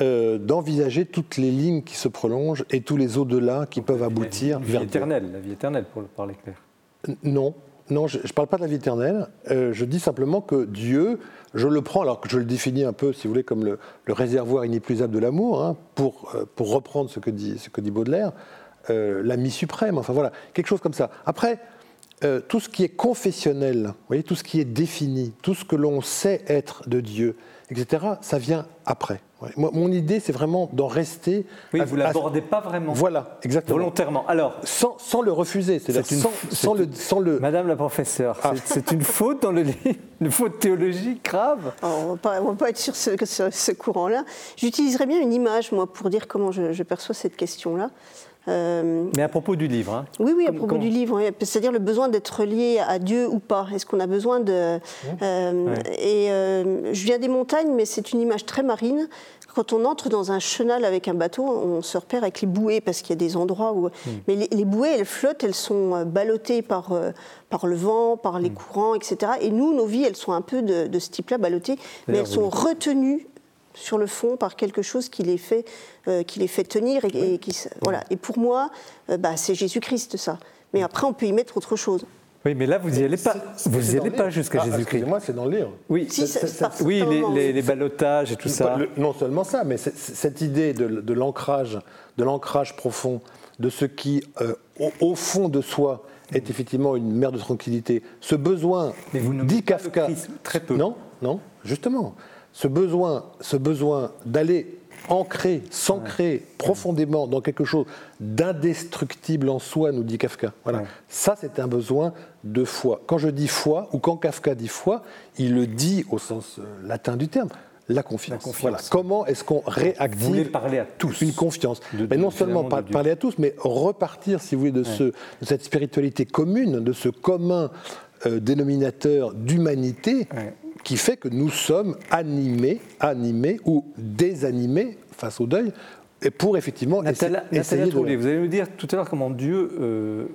euh, d'envisager toutes les lignes qui se prolongent et tous les au-delà qui peuvent aboutir la vie éternelle, la vie éternelle pour parler clair. Non, non, je ne parle pas de la vie éternelle. Euh, je dis simplement que Dieu, je le prends, alors que je le définis un peu, si vous voulez, comme le, réservoir inépuisable de l'amour, hein, pour, euh, pour reprendre ce que dit, ce que dit Baudelaire, l'ami suprême, enfin voilà, quelque chose comme ça. Après, tout ce qui est confessionnel, vous voyez, tout ce qui est défini, tout ce que l'on sait être de Dieu, etc., ça vient après. mon idée, c'est vraiment d'en rester. Oui, vous ne l'abordez pas vraiment. Voilà, exactement. Volontairement. Alors, sans, sans le refuser, c'est-à-dire sans, sans, le, sans, le, Madame la professeure, ah. c'est une faute dans le livre, [LAUGHS] une faute théologique grave. Oh, on ne va, pas être sur ce, ce courant-là. J'utiliserais bien une image, moi, pour dire comment je, je perçois cette question-là. Euh, Mais à propos du livre. Hein. Oui, oui, à propos du livre. C'est-à-dire le besoin d'être lié à Dieu ou pas. Est-ce qu'on a besoin de. Euh, et euh, je viens des montagnes, mais c'est une image très marine. Quand on entre dans un chenal avec un bateau, on se repère avec les bouées parce qu'il y a des endroits où. Hmm. Mais les, bouées, elles flottent, elles sont ballottées par, par le vent, par les hmm. courants, etc. Et nous, nos vies, elles sont un peu de, de ce type-là, ballottées, mais elles sont retenues sur le fond par quelque chose qui les fait, euh, qui les fait tenir. Et, qui, voilà. et pour moi, euh, bah, c'est Jésus-Christ, ça. Mais après, on peut y mettre autre chose. Oui, mais là, vous n'y allez pas. Vous n'y allez pas jusqu'à ah, Jésus-Christ. Moi, c'est dans le livre. Oui, oui les, les, ballottages et tout ça. non seulement ça, mais cette idée de, l'ancrage, de l'ancrage profond, de ce qui, euh, au, fond de soi, est effectivement une mer de tranquillité. Ce besoin, dit Kafka, très peu. Non, non, justement ce besoin, ce besoin d'aller ancrer, s'ancrer profondément dans quelque chose d'indestructible en soi, nous dit Kafka. Voilà. Ça, c'est un besoin de foi. Quand je dis foi, ou quand Kafka dit foi, il le dit au sens euh, latin du terme. La confiance. Voilà. Comment est-ce qu'on réactive vous parler à tous une confiance mais Non seulement parler à tous, mais repartir, si vous voulez, de, ce, de cette spiritualité commune, de ce commun euh, dénominateur d'humanité qui fait que nous sommes animés, animés ou désanimés face au deuil, et pour effectivement essayer, de... Vous allez nous dire tout à l'heure comment Dieu euh,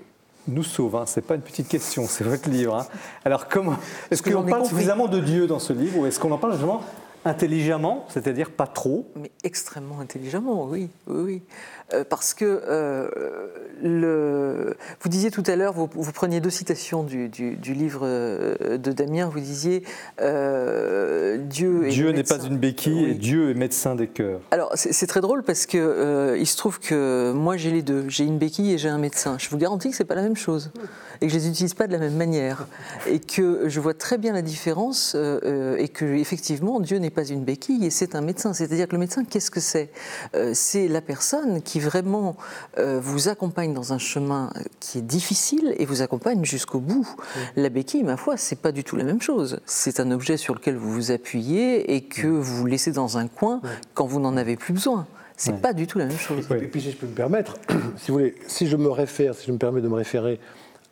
nous sauve. Hein. Ce n'est pas une petite question, c'est votre livre. Hein. Alors comment est-ce qu'on parle suffisamment de Dieu dans ce livre ou est-ce qu'on en parle justement Intelligemment, c'est-à-dire pas trop Mais extrêmement intelligemment, oui. oui, oui. Euh, parce que euh, le, vous disiez tout à l'heure, vous, vous, preniez deux citations du, du, du, livre euh, de Damien, vous disiez euh, Dieu est Dieu n'est pas une béquille oui. et Dieu est médecin des cœurs. Alors c'est très drôle parce que il se trouve que moi j'ai les deux, j'ai une béquille et j'ai un médecin. Je vous garantis que c'est pas la même chose et que je les utilise pas de la même manière et que je vois très bien la différence euh, et que effectivement Dieu n'est pas une béquille et c'est un médecin. C'est-à-dire que le médecin, qu'est-ce que c'est? C'est la personne qui vraiment euh, vous accompagne dans un chemin qui est difficile et vous accompagne jusqu'au bout. Mmh. La béquille, ma foi, c'est pas du tout la même chose. C'est un objet sur lequel vous vous appuyez et que mmh. vous laissez dans un coin mmh. quand vous n'en avez plus besoin. C'est ouais. pas du tout la même chose. Et puis, si je peux me permettre, [CLEARS THROAT] si vous voulez, si je me réfère, si je me permets de me référer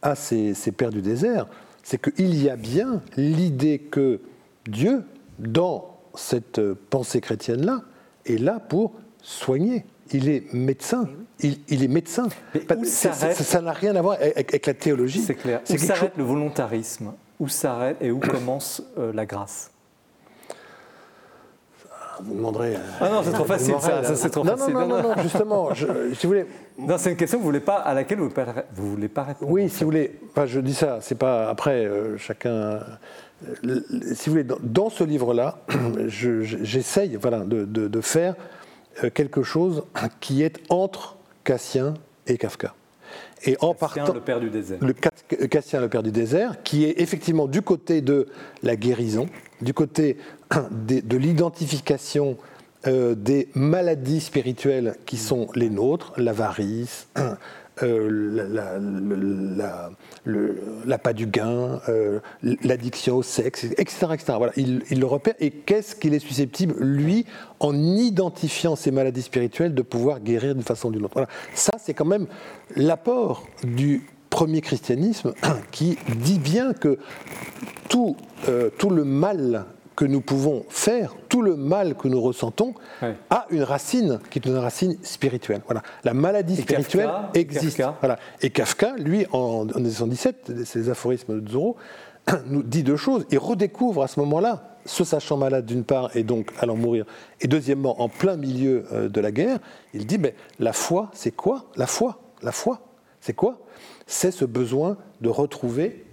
à ces, ces pères du désert, c'est qu'il y a bien l'idée que Dieu, dans cette pensée chrétienne-là, est là pour soigner il est médecin. Il, il est médecin. ça n'a rien à voir avec, avec la théologie. C'est clair. Où s'arrête chose... le volontarisme? Où s'arrête et où commence euh, la grâce? Vous me demanderez. Ah non, c'est trop facile, ça, ça c'est trop non, facile. Non, non, non, non justement, je, si vous voulez. Non, c'est une question que vous voulez pas, à laquelle vous ne voulez pas répondre. Oui, si vous voulez. Enfin, je dis ça, c'est pas. Après, euh, chacun. Le, si vous voulez, dans, dans ce livre-là, [CLEARS THROAT] j'essaye je, voilà, de, de, de faire quelque chose qui est entre Cassien et Kafka. Et en Cassien, partant, le père du désert. Le Cassien, le père du désert, qui est effectivement du côté de la guérison, du côté de, de l'identification euh, des maladies spirituelles qui sont les nôtres, l'avarice, [CLEARS THROAT] euh, la, la, du gain, euh, l'addiction au sexe, etc. etc. Voilà, il, il, le repère. Et qu'est-ce qu'il est susceptible, lui, en identifiant ces maladies spirituelles, de pouvoir guérir d'une façon ou d'une autre? Voilà. Ça, c'est quand même l'apport du premier christianisme [CLEARS THROAT] qui dit bien que tout, euh, tout le mal que nous pouvons faire, tout le mal que nous ressentons, ouais. a une racine qui est une racine spirituelle. Voilà. La maladie et spirituelle Kafka, existe. Kafka? Voilà. Et Kafka, lui, en, en 1917, ces aphorismes de Zorro, [CLEARS THROAT] nous dit deux choses. Il redécouvre à ce moment-là, se sachant malade d'une part et donc allant mourir, et deuxièmement, en plein milieu de la guerre, il dit, mais la foi, c'est quoi? La foi, la foi, c'est quoi? C'est ce besoin de retrouver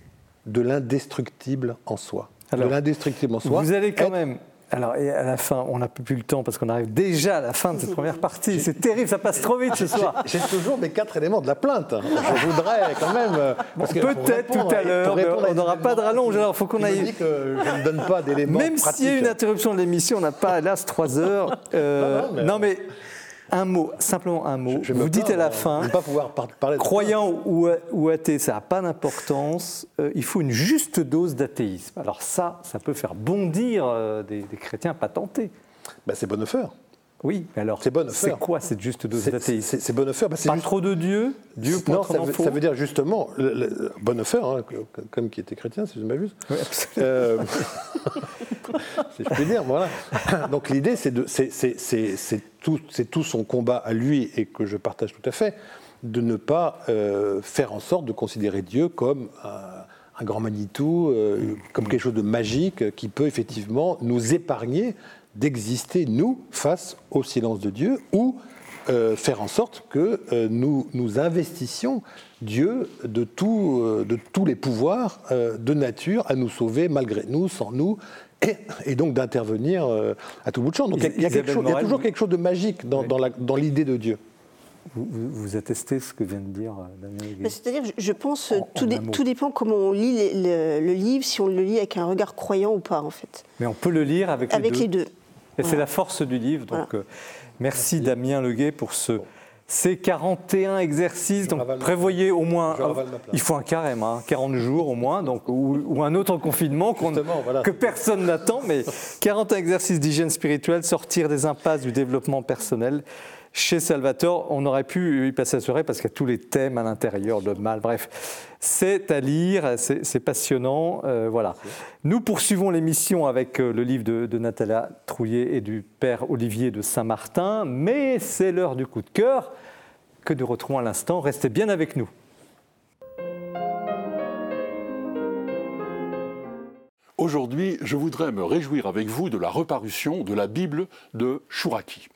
de l'indestructible en soi. Alors, de l'indestructible en soi. Vous allez quand être... même. Alors, et à la fin, on n'a plus le temps parce qu'on arrive déjà à la fin de cette première partie. C'est terrible, ça passe trop vite ce soir. J'ai toujours mes quatre éléments de la plainte. Je voudrais quand même. Bon, Peut-être tout à l'heure, on n'aura pas de rallonge. Alors, il faut qu'on aille. dit que je ne donne pas d'éléments. Même s'il y a une interruption de l'émission, on n'a pas, hélas, trois heures. [LAUGHS] Euh, non, mais... non, mais un mot, simplement un mot. Je, je vous dites à la fin, pas pouvoir par parler croyant ou, ou, athée, ça n'a pas d'importance. Euh, il faut une juste dose d'athéisme. Alors ça, ça peut faire bondir euh, des, des, chrétiens pas tentés. Ben, c'est Bonhoeffer. Oui, mais alors c'est quoi cette juste dose d'athéisme C'est Bonhoeffer. Ben, pas juste... trop de Dieu Dieu Non, ça veut, ça veut, dire justement, le, le, Bonhoeffer, hein, comme qui était chrétien, si je ne m'abuse. Oui, euh, [LAUGHS] si je puis dire, voilà. Donc l'idée, c'est tout, tout son combat à lui et que je partage tout à fait, de ne pas euh, faire en sorte de considérer Dieu comme un, un grand Manitou, euh, comme quelque chose de magique qui peut effectivement nous épargner d'exister, nous, face au silence de Dieu, ou euh, faire en sorte que euh, nous, nous investissions Dieu de, tout, euh, de tous les pouvoirs de nature à nous sauver malgré nous, sans nous, et, et donc d'intervenir à tout bout de champ. Donc il y, a, il, y a chose, il y, a toujours quelque chose de magique dans, oui. dans l'idée de Dieu. Vous, vous, attestez ce que vient de dire Damien C'est-à-dire, je pense, en, tout, en dé, tout, dépend comment on lit le, le, le, livre, si on le lit avec un regard croyant ou pas, en fait. Mais on peut le lire avec, avec les deux. Les deux. Et voilà. c'est la force du livre. Donc, voilà. euh, merci, merci, Damien Leguet pour ce, ces 41 exercices. Donc, prévoyez au moins. Il faut un carême, hein, 40 jours au moins, donc, ou, ou un autre confinement voilà. que personne n'attend. Mais 41 exercices d'hygiène spirituelle, sortir des impasses du développement personnel. Chez Salvatore, on aurait pu y passer la soirée parce qu'il y a tous les thèmes à l'intérieur, le mal, bref. C'est à lire, c'est passionnant. Euh, voilà. Nous poursuivons l'émission avec euh, le livre de, de Natalia Trouillet et du père Olivier de Saint-Martin, mais c'est l'heure du coup de cœur que nous retrouvons à l'instant. Restez bien avec nous. Aujourd'hui, je voudrais me réjouir avec vous de la reparution de la Bible de Chouraki.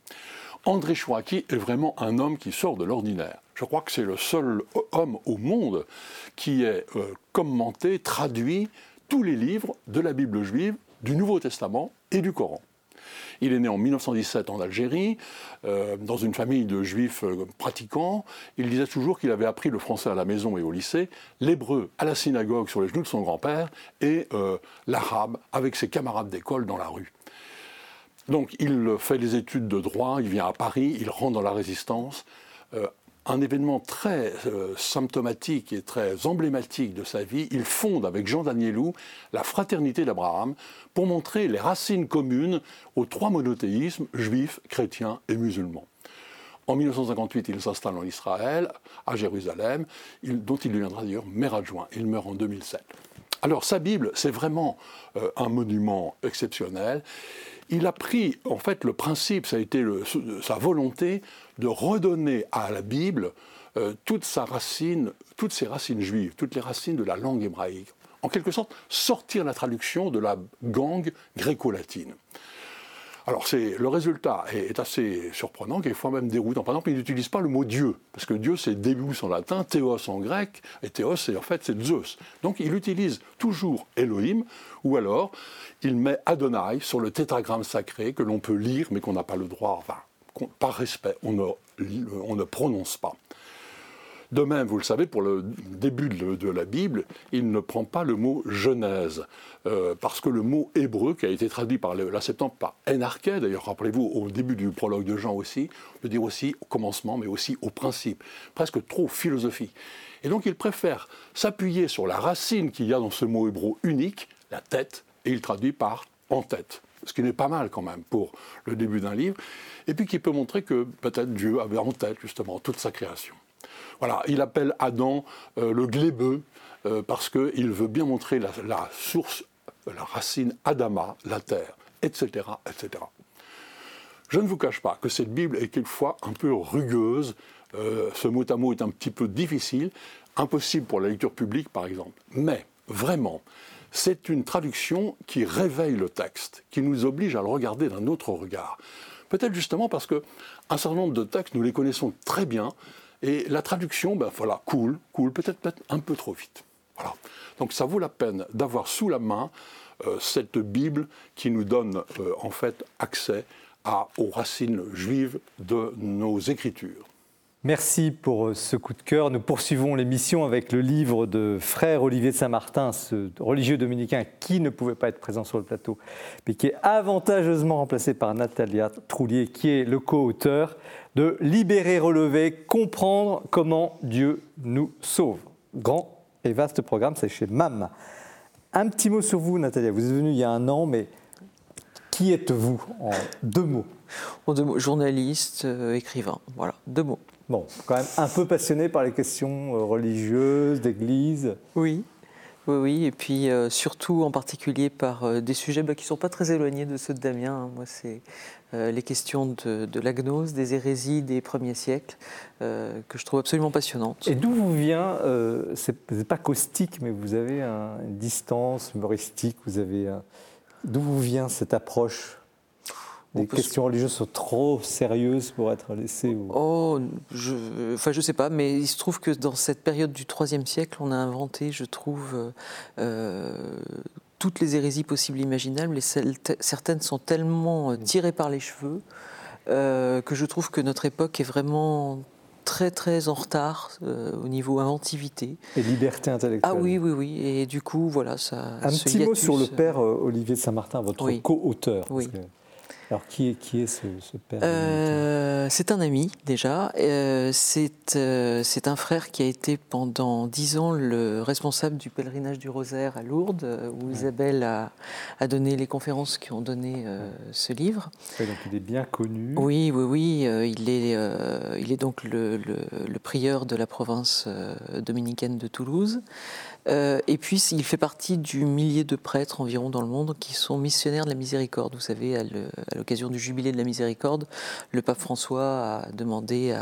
André Chouraki est vraiment un homme qui sort de l'ordinaire. Je crois que c'est le seul homme au monde qui ait euh, commenté, traduit tous les livres de la Bible juive, du Nouveau Testament et du Coran. Il est né en 1917 en Algérie, euh, dans une famille de juifs euh, pratiquants. Il disait toujours qu'il avait appris le français à la maison et au lycée, l'hébreu à la synagogue sur les genoux de son grand-père et l'arabe avec ses camarades d'école dans la rue. Donc il fait les études de droit, il vient à Paris, il rentre dans la résistance un événement très euh, symptomatique et très emblématique de sa vie, il fonde avec Jean Danielou la Fraternité d'Abraham pour montrer les racines communes aux trois monothéismes juifs, chrétiens et musulmans. En 1958, il s'installe en Israël, à Jérusalem, dont il deviendra d'ailleurs maire adjoint. Il meurt en 2007. Alors sa Bible, c'est vraiment euh, un monument exceptionnel. Il a pris, en fait, le principe, ça a été sa volonté de redonner à la Bible euh, toutes ses racines juives, toutes les racines de la langue hébraïque. En quelque sorte, sortir la traduction de la gangue gréco-latine. Alors le résultat est, assez surprenant, quelquefois même déroutant. Par exemple, il n'utilise pas le mot Dieu, parce que Dieu c'est Deus en latin, Théos en grec, et Théos c'est en fait c'est Zeus. Donc il utilise toujours Elohim, ou alors il met Adonai sur le tétragramme sacré que l'on peut lire, mais qu'on n'a pas le droit, enfin, par respect, on ne prononce pas. De même, vous le savez, pour le début de, la Bible, il ne prend pas le mot Genèse, euh, parce que le mot hébreu, qui a été traduit par la Septembre par Enarché, d'ailleurs, rappelez-vous, au début du prologue de Jean aussi, on peut dire aussi au commencement, mais aussi au principe, presque trop philosophie. Et donc, il préfère s'appuyer sur la racine qu'il y a dans ce mot hébreu unique, la tête, et il traduit par en tête ce qui n'est pas mal quand même pour le début d'un livre, et puis qui peut montrer que peut-être Dieu avait en tête justement toute sa création. Voilà, il appelle Adam euh, le glébeux euh, parce qu'il veut bien montrer la, source, la racine Adama, la terre, etc., etc. Je ne vous cache pas que cette Bible est quelquefois un peu rugueuse. Euh, ce mot à mot est un petit peu difficile, impossible pour la lecture publique par exemple. Mais vraiment, c'est une traduction qui réveille le texte, qui nous oblige à le regarder d'un autre regard. Peut-être justement parce que un certain nombre de textes, nous les connaissons très bien, et la traduction, ben voilà, coule, coule, peut-être peut un peu trop vite. Voilà. Donc ça vaut la peine d'avoir sous la main euh, cette Bible qui nous donne euh, en fait accès aux racines juives de nos écritures. Merci pour euh, ce coup de cœur. Nous poursuivons l'émission avec le livre de frère Olivier de Saint-Martin, ce religieux dominicain qui ne pouvait pas être présent sur le plateau, mais qui est avantageusement remplacé par Natalia Troulier, qui est le co-auteur de Libérer, relever, comprendre comment Dieu nous sauve. Grand et vaste programme, c'est chez MAM. Un petit mot sur vous, Natalia. Vous êtes venue il y a un an, mais qui êtes-vous en deux mots? En deux mots, journaliste, euh, écrivain. Voilà, deux mots. Bon, quand même un peu passionné par les questions euh, religieuses, d'église. Oui, oui, oui, et puis euh, surtout en particulier par euh, des sujets bah, qui ne sont pas très éloignés de ceux de Damien. Hein. Moi, c'est les questions de, de, la gnose, des hérésies des premiers siècles, que je trouve absolument passionnantes. Et d'où vous vient, c'est, pas caustique, mais vous avez une distance humoristique, vous avez... d'où vous vient cette approche les questions religieuses sont trop sérieuses pour être laissées Oh, je, enfin, je sais pas, mais il se trouve que dans cette période du IIIe siècle, on a inventé, je trouve, euh, toutes les hérésies possibles et imaginables, et certaines sont tellement euh, tirées par les cheveux euh, que je trouve que notre époque est vraiment très très en retard au niveau inventivité. Et liberté intellectuelle. Ah oui, oui, oui. Et du coup, voilà, ça. Un petit mot sur le père Olivier de Saint-Martin, votre co-auteur. Oui. Alors, qui est, qui est ce, père euh, C'est un ami, déjà. Euh, euh, c'est un frère qui a été pendant dix ans le responsable du pèlerinage du Rosaire à Lourdes, où Isabelle a, a, donné les conférences qui ont donné ce livre. donc il est bien connu. Oui, oui, oui. il, est, il est donc le, le, prieur de la province dominicaine de Toulouse. Euh, et puis, il fait partie du millier de prêtres environ dans le monde qui sont missionnaires de la miséricorde. Vous savez, à l'occasion du jubilé de la miséricorde, le pape François a demandé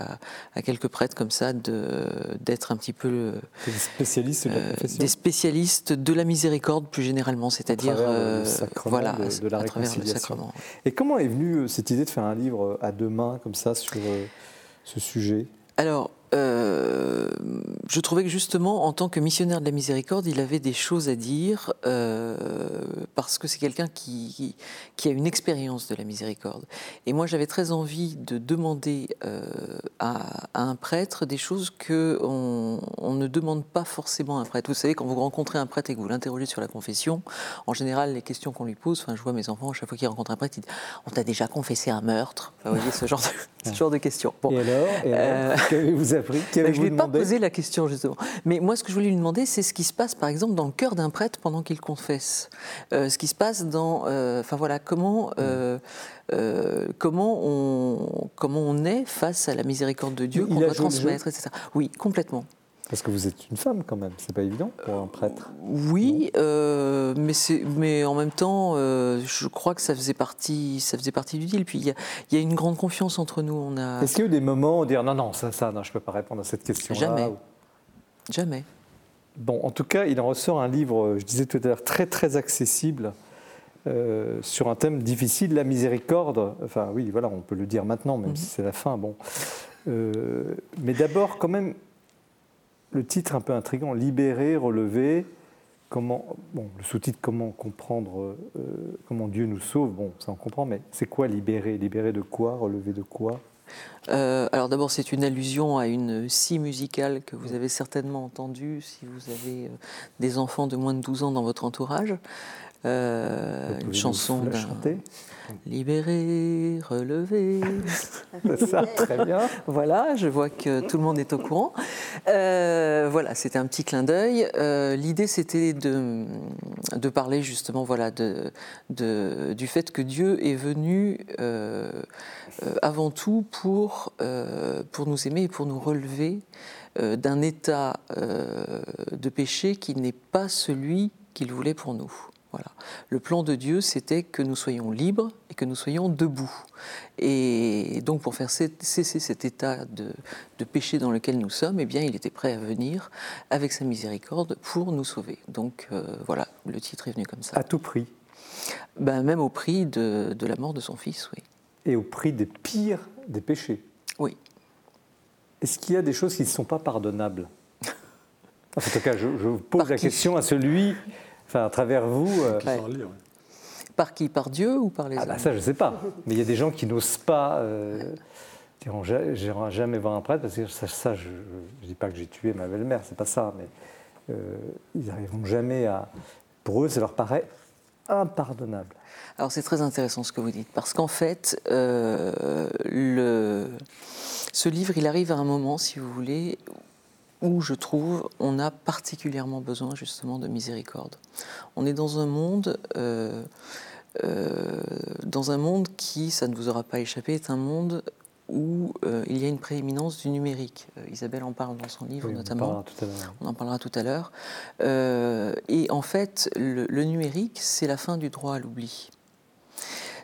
à, quelques prêtres comme ça d'être un petit peu des spécialistes de la euh, Des spécialistes de la miséricorde plus généralement, c'est-à-dire voilà, de, la réconciliation. Et comment est venue cette idée de faire un livre à deux mains comme ça sur ce sujet? Alors, euh, je trouvais que justement, en tant que missionnaire de la miséricorde, il avait des choses à dire euh, parce que c'est quelqu'un qui, a une expérience de la miséricorde. Et moi, j'avais très envie de demander euh, à, un prêtre des choses que on, ne demande pas forcément à un prêtre. Vous savez, quand vous rencontrez un prêtre et que vous l'interrogez sur la confession, en général, les questions qu'on lui pose, enfin, je vois mes enfants, à chaque fois qu'ils rencontrent un prêtre, ils disent On t'a déjà confessé un meurtre? Vous voyez, ce genre de, ce genre de questions. Et alors, et alors [LAUGHS] vous [LAUGHS] appris ben, Je ne ai pas posé la question, justement. Mais moi, ce que je voulais lui demander, c'est ce qui se passe, par exemple, dans le cœur d'un prêtre pendant qu'il confesse. Euh, ce qui se passe dans. Euh, enfin, voilà, comment. Euh, comment, on, comment on est face à la miséricorde de Dieu qu'on doit transmettre, etc. Oui, complètement. Parce que vous êtes une femme quand même, c'est pas évident pour un prêtre. Oui, euh, mais, mais en même temps, euh, je crois que ça faisait partie, ça faisait partie du deal. Puis il y, a une grande confiance entre nous. On a. Est-ce qu'il y a eu des moments où dire non, non, ça, ça, non, je peux pas répondre à cette question. Jamais. Jamais. Bon, en tout cas, il en ressort un livre, je disais tout à l'heure, très très accessible. Euh, sur un thème difficile, la miséricorde. Enfin, oui, voilà, on peut le dire maintenant, même mhm. si c'est la fin. Bon, mais d'abord, quand même, le titre un peu intrigant, libérer, relever. Comment, bon, le sous-titre comment comprendre euh, comment Dieu nous sauve, bon, ça on comprend, mais c'est quoi libérer Libérer de quoi? Relever de quoi? Euh, alors d'abord, c'est une allusion à une scie musicale que vous avez certainement entendue si vous avez euh, des enfants de moins de 12 ans dans votre entourage. une chanson d'un Libéré, relevé. [LAUGHS] ça, très bien. voilà, je vois que tout le monde est au courant. Euh, voilà, c'était un petit clin d'œil. Euh, l'idée, c'était de, de, parler justement voilà, de, de, du fait que Dieu est venu euh, avant tout pour, pour nous aimer et pour nous relever d'un état de péché qui n'est pas celui qu'il voulait pour nous. Le plan de Dieu, c'était que nous soyons libres et que nous soyons debout. Et donc, pour faire cesser cet état de, péché dans lequel nous sommes, eh bien, il était prêt à venir avec sa miséricorde pour nous sauver. Donc, euh, voilà, le titre est venu comme ça. À tout prix ben, Même au prix de, la mort de son fils, oui. Et au prix des pires des péchés Oui. Est-ce qu'il y a des choses qui ne sont pas pardonnables? [LAUGHS] En tout cas, je, je pose la question à celui Enfin, à travers vous. Euh, par qui? Par Dieu ou par les ah bah hommes? Ça, je ne sais pas. Mais il y a des gens qui n'osent pas. Euh, diront jamais voir un prêtre parce que ça, je ne dis pas que j'ai tué ma belle-mère, c'est pas ça, mais euh, ils n'arriveront jamais à. Pour eux, ça leur paraît impardonnable. Alors c'est très intéressant ce que vous dites, parce qu'en fait, euh, le... ce livre, il arrive à un moment, si vous voulez, où je trouve on a particulièrement besoin justement de miséricorde. On est dans un monde, euh, euh, dans un monde qui, ça ne vous aura pas échappé, est un monde où euh, il y a une prééminence du numérique. Isabelle en parle dans son livre notamment. On en parlera tout à l'heure. et en fait, le numérique, c'est la fin du droit à l'oubli.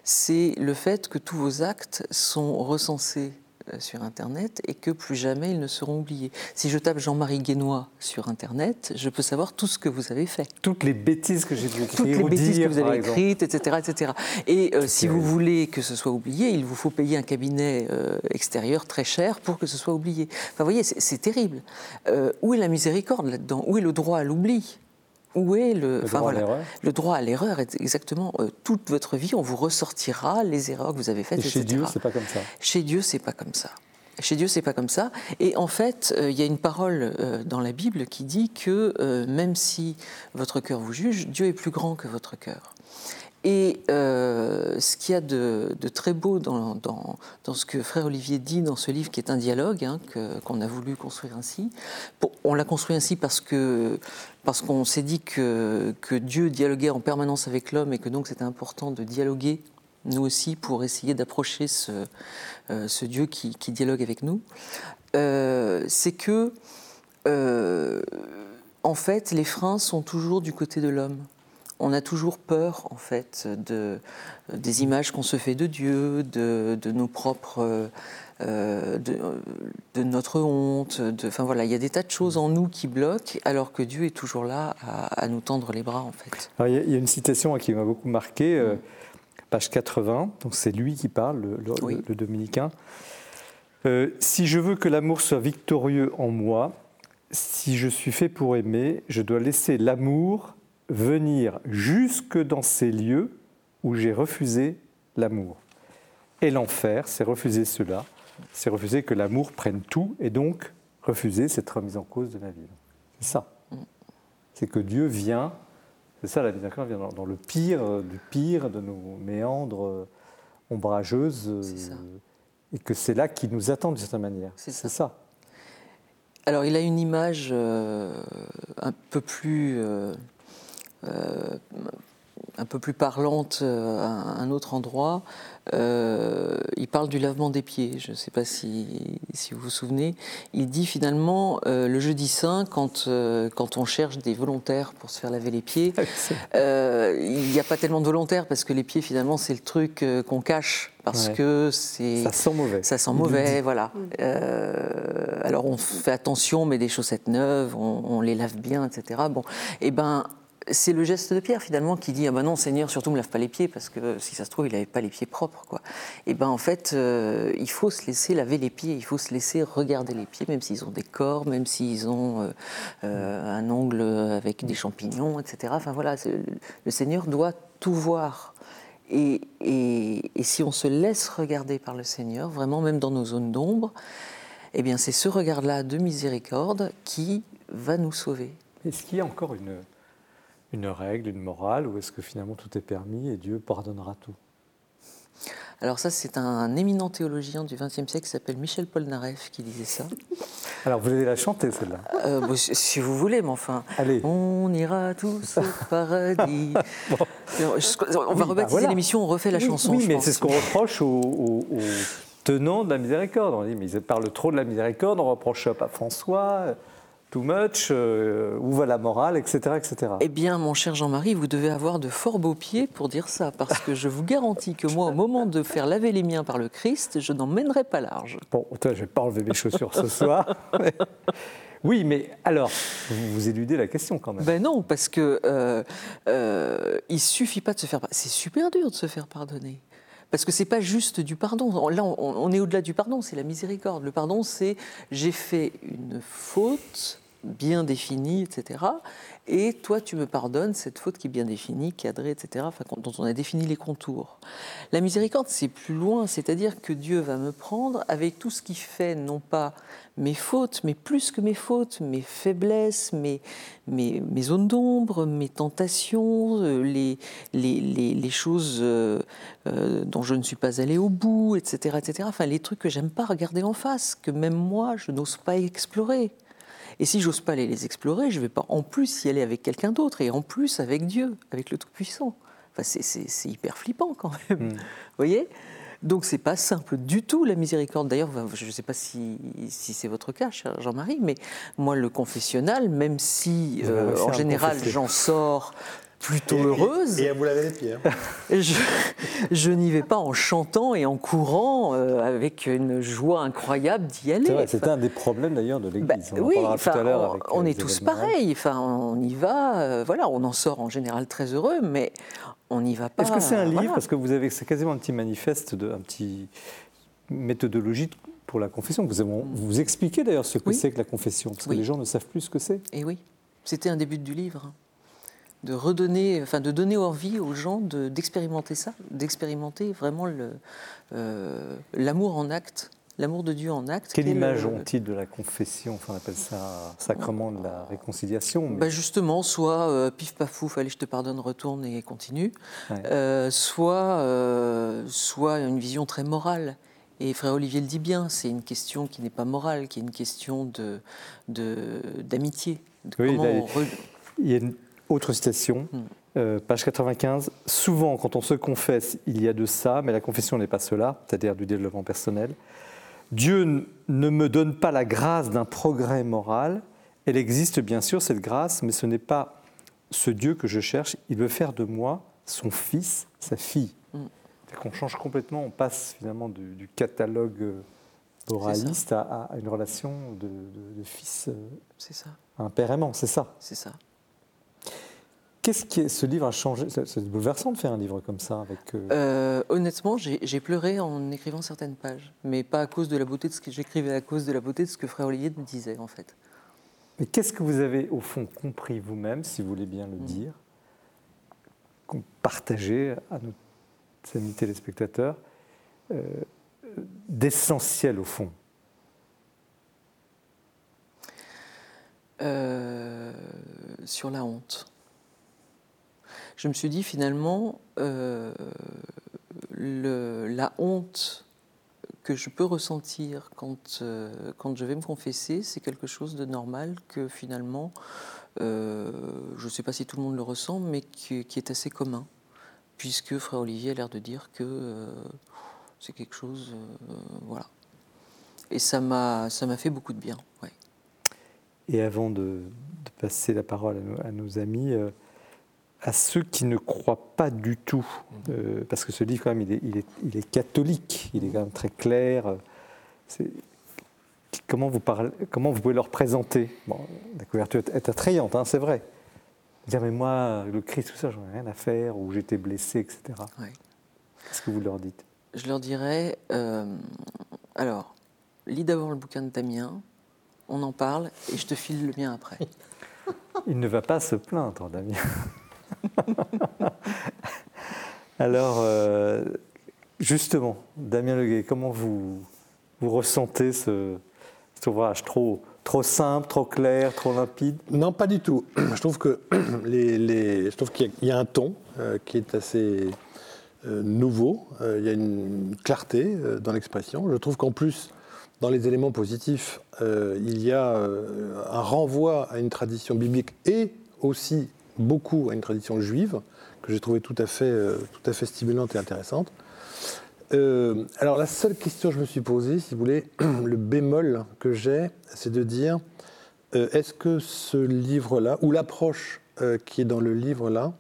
C'est le fait que tous vos actes sont recensés sur Internet et que plus jamais ils ne seront oubliés. Si je tape Jean-Marie Guénois sur Internet, je peux savoir tout ce que vous avez fait. Toutes les bêtises que j'ai écrites. Toutes les bêtises que vous avez écrites, etc. etc. Et euh, si vous voulez que ce soit oublié, il vous faut payer un cabinet euh, extérieur très cher pour que ce soit oublié. Enfin, vous voyez, c'est terrible. où est la miséricorde là-dedans? Où est le droit à l'oubli? Où est le, le, droit, voilà, le droit à l'erreur Exactement. Euh, toute votre vie, on vous ressortira les erreurs que vous avez faites. Et chez Dieu, c'est pas comme ça. Chez Dieu, c'est pas comme ça. Chez Dieu, c'est pas comme ça. Et en fait, euh, il y a une parole euh, dans la Bible qui dit que même si votre cœur vous juge, Dieu est plus grand que votre cœur. Et euh, ce qu'il y a de, très beau dans, ce que Frère Olivier dit dans ce livre, qui est un dialogue, hein, qu'on a voulu construire ainsi, on l'a construit ainsi parce que parce qu'on s'est dit que, Dieu dialoguait en permanence avec l'homme et que donc c'était important de dialoguer nous aussi pour essayer d'approcher ce, euh, Dieu qui, qui, dialogue avec nous. Euh, c'est que en fait, les freins sont toujours du côté de l'homme. On a toujours peur, en fait, de, des images qu'on se fait de Dieu, de, nos propres, euh, de, notre honte. enfin voilà, il y a des tas de choses en nous qui bloquent, alors que Dieu est toujours là à, nous tendre les bras, en fait. il, y a, une citation qui m'a beaucoup marqué, euh, page 80. Donc c'est lui qui parle, le, dominicain. Euh, si je veux que l'amour soit victorieux en moi, si je suis fait pour aimer, je dois laisser l'amour venir jusque dans ces lieux où j'ai refusé l'amour. Et l'enfer, c'est refuser cela, c'est refuser que l'amour prenne tout et donc refuser cette remise en cause de la vie. C'est ça. C'est que Dieu vient, c'est ça la miséricorde, vient dans, le pire du pire de nos méandres ombrageuses. et que c'est là qu'il nous attend d'une certaine manière. C'est ça. Alors il a une image euh, un peu plus euh, euh, un peu plus parlante à un autre endroit. il parle du lavement des pieds. Je ne sais pas si, si, vous vous souvenez. Il dit finalement le jeudi saint, quand, quand on cherche des volontaires pour se faire laver les pieds, [LAUGHS] il n'y a pas tellement de volontaires parce que les pieds finalement c'est le truc qu'on cache parce que c'est ça sent mauvais. Ça sent mauvais, voilà. Euh, alors on fait attention, on met des chaussettes neuves, on, les lave bien, etc. Bon, et eh ben c'est le geste de Pierre finalement qui dit ah ben non Seigneur surtout me lave pas les pieds parce que si ça se trouve il n'avait pas les pieds propres quoi. Et eh ben en fait euh, il faut se laisser laver les pieds, il faut se laisser regarder les pieds même s'ils ont des corps, même s'ils ont euh, un ongle avec des champignons, etc. Enfin voilà, le Seigneur doit tout voir et, si on se laisse regarder par le Seigneur, vraiment même dans nos zones d'ombre, eh bien c'est ce regard-là de miséricorde qui va nous sauver. Est-ce qu'il y a encore une, une règle, une morale, ou est-ce que finalement tout est permis et Dieu pardonnera tout? Alors ça, c'est un éminent théologien du XXe siècle qui s'appelle Michel Polnareff qui disait ça. [LAUGHS] Alors vous allez la chanter celle-là euh, Si vous voulez, mais enfin, Allez. on ira tous au [LAUGHS] paradis. On va rebaptiser bah l'émission, on refait la chanson. Oui, mais c'est ce qu'on reproche aux, tenants de la miséricorde. On dit, mais ils parlent trop de la miséricorde, on reproche à François too much, euh, où va la morale, etc., etc. Eh bien, mon cher Jean-Marie, vous devez avoir de fort beaux pieds pour dire ça, parce que je vous garantis que moi, au moment de faire laver les miens par le Christ, je n'en mènerai pas large. Bon, je ne vais pas enlever mes chaussures ce soir. [LAUGHS] Oui, mais alors, vous, vous éludez la question quand même. Ben non, parce que euh, euh, il suffit pas de se faire. C'est super dur de se faire pardonner. Parce que c'est pas juste du pardon. Là, on est au-delà du pardon, c'est la miséricorde. Le pardon, c'est j'ai fait une faute, bien définie, etc. Et toi, tu me pardonnes cette faute qui est bien définie, cadrée, etc., dont on a défini les contours. La miséricorde, c'est plus loin, c'est-à-dire que Dieu va me prendre avec tout ce qui fait, non pas mes fautes, mais plus que mes fautes, mes faiblesses, mes, mes, zones d'ombre, mes tentations, euh, les, les, les, choses euh, euh, dont je ne suis pas allé au bout, etc., etc. Enfin, les trucs que j'aime pas regarder en face, que même moi, je n'ose pas explorer. Et si j'ose pas aller les explorer, je vais pas en plus y aller avec quelqu'un d'autre et en plus avec Dieu, avec le Tout-Puissant. Enfin, c'est hyper flippant quand même. Hmm. Vous voyez? Donc c'est pas simple du tout la miséricorde. D'ailleurs, je ne sais pas si, si c'est votre cas, cher Jean-Marie, mais moi le confessionnal, même si euh, en général j'en sors plutôt heureuse. Et, à vous laver les pieds. Hein. Je, n'y vais pas en chantant et en courant euh, avec une joie incroyable d'y aller. C'est un des problèmes d'ailleurs de l'Église. Bah, oui, on, est tous pareils. Enfin, on y va. Euh, voilà, on en sort en général très heureux, mais on n'y va pas. Est-ce que c'est un livre Parce que vous avez, c'est quasiment un petit manifeste, de, un petit méthodologie pour la confession. Vous, vous, vous expliquez d'ailleurs ce que c'est que la confession, parce que les gens ne savent plus ce que c'est. Et oui, c'était un début du livre de redonner, enfin de donner envie aux gens d'expérimenter ça, d'expérimenter vraiment euh, l'amour en acte, l'amour de Dieu en acte. Quelle image ont-ils de la confession? Enfin, on appelle ça sacrement de la réconciliation. Bah, justement, soit euh, pif paf pouf, allez, je te pardonne, retourne et continue, euh, soit, soit une vision très morale. Et frère Olivier le dit bien, c'est une question qui n'est pas morale, qui est une question de d'amitié. De, oui, il y a une autre citation, hmm. euh, page 95. Souvent, quand on se confesse, il y a de ça, mais la confession n'est pas cela, c'est-à-dire du développement personnel. Dieu ne me donne pas la grâce d'un progrès moral, Elle existe bien sûr, cette grâce, mais ce n'est pas ce Dieu que je cherche. Il veut faire de moi son fils, sa fille. Mm. qu'on change complètement, on passe finalement du, catalogue moraliste à, une relation de, fils euh, c'est ça. un père aimant, c'est ça C'est ça. Qu'est-ce qui ce livre a changé C'est bouleversant de faire un livre comme ça avec. Euh, euh, honnêtement, j'ai pleuré en écrivant certaines pages, mais pas à cause de la beauté de ce que j'écrivais, à cause de la beauté de ce que Frère Olivier me disait en fait. Mais qu'est-ce que vous avez au fond compris vous-même, si vous voulez bien le mm. dire, partager à nos amis téléspectateurs, euh, d'essentiel au fond? Sur la honte je me suis dit finalement, euh, la honte que je peux ressentir quand, euh, quand je vais me confesser, c'est quelque chose de normal que finalement, euh, je ne sais pas si tout le monde le ressent, mais qui, est assez commun, puisque Frère Olivier a l'air de dire que c'est quelque chose, voilà. Et ça m'a fait beaucoup de bien. Et avant de, passer la parole à nos amis, à ceux qui ne croient pas du tout, euh, parce que ce livre, quand même, il est, il est, catholique, il est quand même très clair. Comment vous, parlez, comment vous pouvez leur présenter bon, La couverture est attrayante, hein, c'est vrai. Dire, mais moi, le Christ, tout ça, j'en ai rien à faire, ou j'étais blessé, etc. Qu'est-ce que vous leur dites? Je leur dirais, euh, alors, lis d'abord le bouquin de Damien, on en parle, et je te file le mien après. [LAUGHS] Il ne va pas se plaindre, Damien. [LAUGHS] Alors, euh, justement, Damien Leguet, comment vous, vous ressentez ce, ouvrage trop, trop simple, trop clair, trop limpide? Non, pas du tout. [CLEARS THROAT] Je trouve que [CLEARS THROAT] les, qu'il y, a un ton euh, qui est assez euh, nouveau. il y a une clarté dans l'expression. Je trouve qu'en plus, dans les éléments positifs, il y a un renvoi à une tradition biblique et aussi beaucoup à une tradition juive, que j'ai trouvé tout à fait, euh, tout à fait stimulante et intéressante. Euh, alors la seule question que je me suis posée, si vous voulez, [CLEARS THROAT] le bémol que j'ai, c'est de dire, euh, est-ce que ce livre-là, ou l'approche qui est dans le livre-là,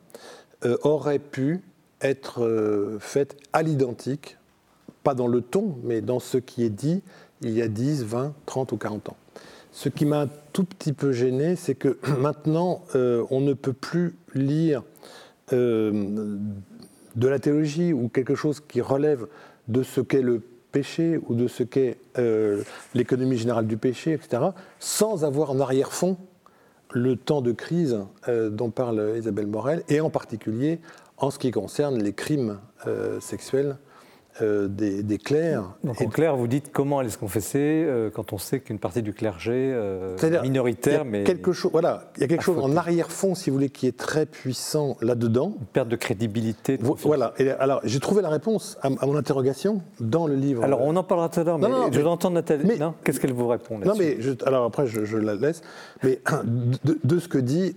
aurait pu être faite à l'identique, pas dans le ton, mais dans ce qui est dit il y a 10, 20, 30 ou 40 ans? Ce qui m'a un tout petit peu gêné, c'est que [CLEARS THROAT] maintenant, euh, on ne peut plus lire euh, de la théologie ou quelque chose qui relève de ce qu'est le péché ou de ce qu'est euh, l'économie générale du péché, etc., sans avoir en arrière-fond le temps de crise dont parle Isabelle Morel, et en particulier en ce qui concerne les crimes sexuels euh, des, clercs. Donc en clair, vous dites comment aller se confesser euh, quand on sait qu'une partie du clergé euh, minoritaire, mais quelque chose, voilà, il y a quelque chose en arrière-fond, si vous voulez, qui est très puissant là-dedans. Une perte de crédibilité. voilà. Et alors, j'ai trouvé la réponse à, mon interrogation dans le livre. Alors, on en parlera tout à l'heure, mais, je vais entendre Nathalie. Qu'est-ce qu'elle vous répond Non, mais alors après, je, la laisse. Mais [CLEARS THROAT] de, de ce que dit.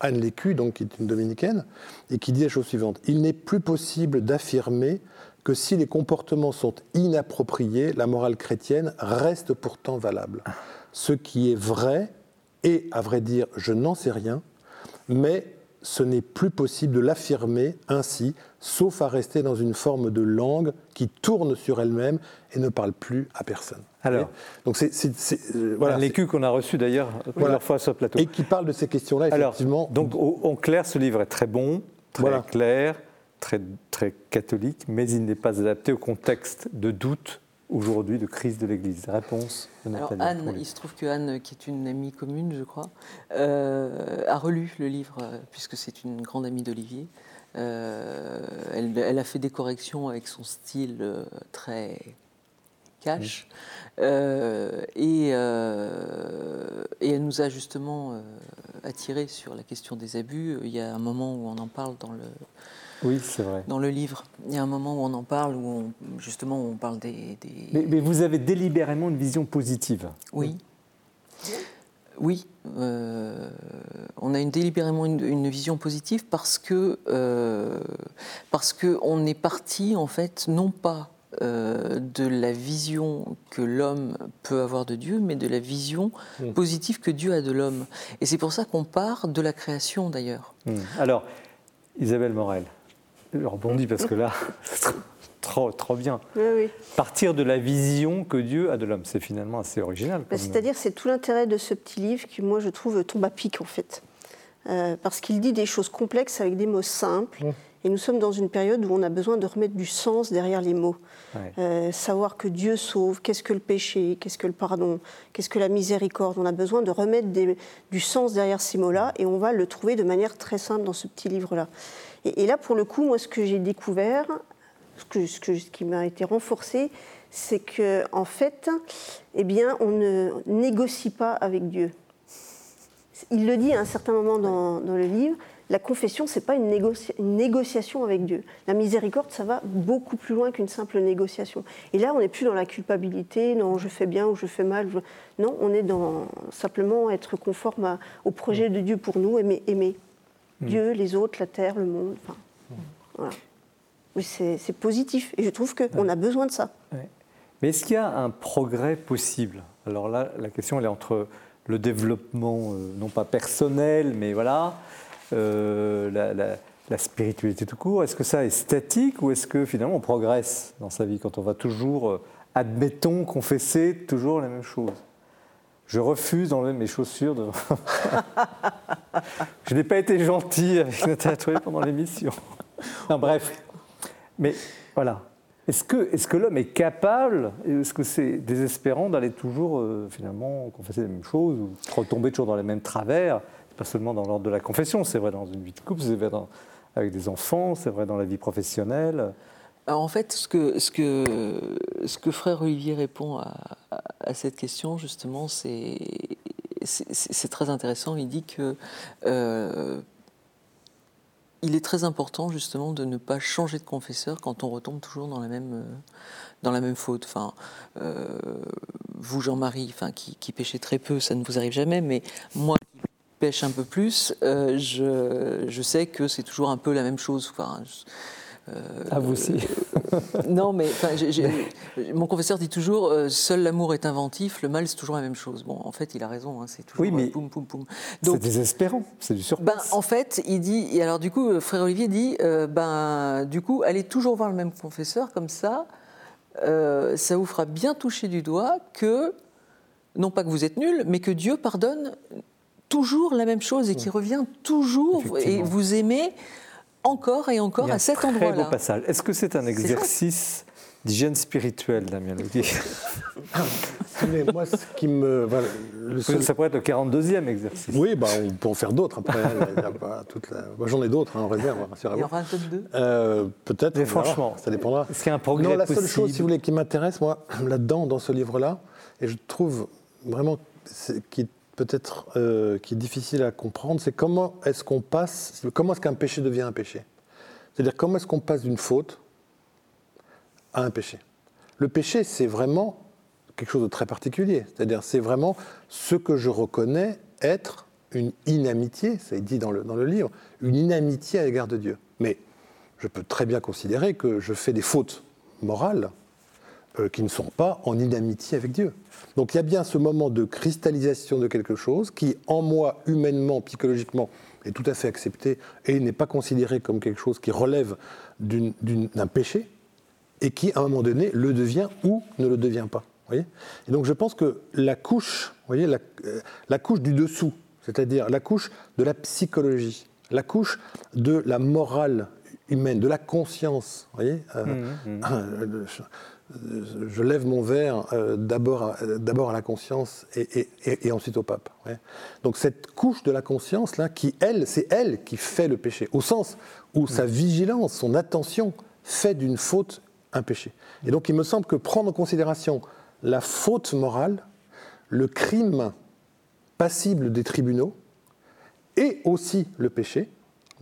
Anne Lécu, donc, qui est une dominicaine, et qui dit la chose suivante Il n'est plus possible d'affirmer que si les comportements sont inappropriés, la morale chrétienne reste pourtant valable. Ce qui est vrai, et à vrai dire, je n'en sais rien, mais ce n'est plus possible de l'affirmer ainsi, sauf à rester dans une forme de langue qui tourne sur elle-même et ne parle plus à personne. Alors, donc c'est euh, voilà, l'écu qu'on a reçu d'ailleurs plusieurs fois sur le plateau et qui parle de ces questions-là effectivement. donc en clair, ce livre est très bon, très clair, très, très catholique, mais il n'est pas adapté au contexte de doute aujourd'hui, de crise de l'Église. Réponse de Nathalie. Alors Anne, il se trouve que Anne, qui est une amie commune, je crois, euh, a relu le livre, euh, puisque c'est une grande amie d'Olivier. Euh, elle, a fait des corrections avec son style très cash. et, et, elle nous a justement attiré sur la question des abus. Il y a un moment où on en parle dans le, oui, c'est vrai. Dans le livre, il y a un moment où on en parle, où on, justement on parle des. Mais, vous avez délibérément une vision positive. Oui. Oui, euh, on a une, délibérément une, vision positive parce que euh, parce que on est parti en fait non pas euh, de la vision que l'homme peut avoir de Dieu, mais de la vision Hmm. positive que Dieu a de l'homme. Et c'est pour ça qu'on part de la création d'ailleurs. Hmm. Alors, Isabelle Morel, je rebondis parce que là, [LAUGHS] c'est trop, trop bien. Oui, oui. Partir de la vision que Dieu a de l'homme, c'est finalement assez original. Bah, C'est-à-dire, c'est tout l'intérêt de ce petit livre qui, moi, je trouve, tombe à pic, en fait. Euh, parce qu'il dit des choses complexes avec des mots simples. Et nous sommes dans une période où on a besoin de remettre du sens derrière les mots. Ouais. Euh, savoir que Dieu sauve, qu'est-ce que le péché, qu'est-ce que le pardon, qu'est-ce que la miséricorde. On a besoin de remettre des- du sens derrière ces mots-là et on va le trouver de manière très simple dans ce petit livre-là. Et, là, pour le coup, moi, ce que j'ai découvert, ce, qui m'a été renforcé, c'est que en fait, eh bien, on ne négocie pas avec Dieu. Il le dit à un certain moment dans, le livre. La confession, c'est pas une, négocia- une négociation avec Dieu. La miséricorde, ça va beaucoup plus loin qu'une simple négociation. Et là, on n'est plus dans la culpabilité, non, je fais bien ou je fais mal. Non, on est dans simplement être conforme au projet de Dieu pour nous, aimer Dieu, les autres, la terre, le monde. Enfin, voilà. Oui, c'est positif. Et je trouve qu'on a besoin de ça. Ouais. Mais est-ce qu'il y a un progrès possible? Alors là, la question elle est entre le développement, euh, non pas personnel, mais voilà, euh, la, la- la spiritualité tout court. Est-ce que ça est statique ou est-ce que finalement on progresse dans sa vie? Quand on va toujours, euh, admettons, confesser toujours la même chose je refuse d'enlever mes chaussures. De... [LAUGHS] je n'ai pas été gentil avec Nathalie Trouvé pendant l'émission. Non, bref. Mais voilà. Est-ce que, l'homme est capable, est-ce que c'est désespérant d'aller toujours euh, finalement confesser les mêmes choses ou retomber toujours dans les mêmes travers? Pas seulement dans l'ordre de la confession, c'est vrai dans une vie de couple, c'est vrai avec des enfants, c'est vrai dans la vie professionnelle. En fait, ce que, frère Olivier répond à, cette question, justement, c'est très intéressant. Il dit que euh, il est très important, justement, de ne pas changer de confesseur quand on retombe toujours dans la même, euh, faute. Euh, vous, Jean-Marie, qui, péchez très peu, ça ne vous arrive jamais, mais moi qui pêche un peu plus, je, sais que c'est toujours un peu la même chose. Ah, vous aussi. [LAUGHS] non, mais mon confesseur dit toujours euh, seul l'amour est inventif, le mal c'est toujours la même chose. Bon, en fait, il a raison, hein, c'est toujours Oui, mais euh, poum poum poum. C'est désespérant, c'est du ben, surplace. en fait, il dit, et alors du coup, frère Olivier dit, ben, du coup, allez toujours voir le même confesseur, comme ça, euh, ça vous fera bien toucher du doigt que, non pas que vous êtes nul, mais que Dieu pardonne toujours la même chose et qui revient toujours, et vous aimez encore et encore à cet très beau endroit-là. passage. Est-ce que c'est un exercice d'hygiène spirituelle, Damien Leguet [LAUGHS] Mais moi, ce qui me. voilà, le seul- Ça pourrait être le 42e exercice. Oui, bah, on peut en faire d'autres après. hein, la- J'en ai d'autres hein, en réserve, Il y aura un top 2 Euh, Peut-être. Mais franchement, ça dépendra. est-ce qu'il y a un progrès Non, la seule chose, si vous voulez, qui m'intéresse, moi, [CLEARS THROAT] là-dedans, dans ce livre-là, et je trouve vraiment qui est peut-être euh, qui est difficile à comprendre, c'est comment est-ce qu'on passe, comment est-ce qu'un péché devient un péché? C'est-à-dire comment est-ce qu'on passe d'une faute à un péché? Le péché, c'est vraiment quelque chose de très particulier. C'est-à-dire, c'est vraiment ce que je reconnais être une inamitié, ça est dit dans le, dans le livre, une inamitié à l'égard de Dieu. Mais je peux très bien considérer que je fais des fautes morales qui ne sont pas en inamitié avec Dieu. Donc il y a bien ce moment de cristallisation de quelque chose qui, en moi, humainement, psychologiquement, est tout à fait accepté et n'est pas considéré comme quelque chose qui relève d'un péché et qui, à un moment donné, le devient ou ne le devient pas. voyez? Et donc je pense que la couche, voyez, la, euh, la couche du dessous, c'est-à-dire la couche de la psychologie, la couche de la morale humaine, de la conscience, voyez euh, euh, je, lève mon verre euh, d'abord à, euh, d'abord à la conscience et, et- et- et ensuite au pape. Donc cette couche de la conscience là, qui elle, c'est elle qui fait le péché, au sens où sa vigilance, son attention fait d'une faute un péché. Et donc il me semble que prendre en considération la faute morale, le crime passible des tribunaux et aussi le péché,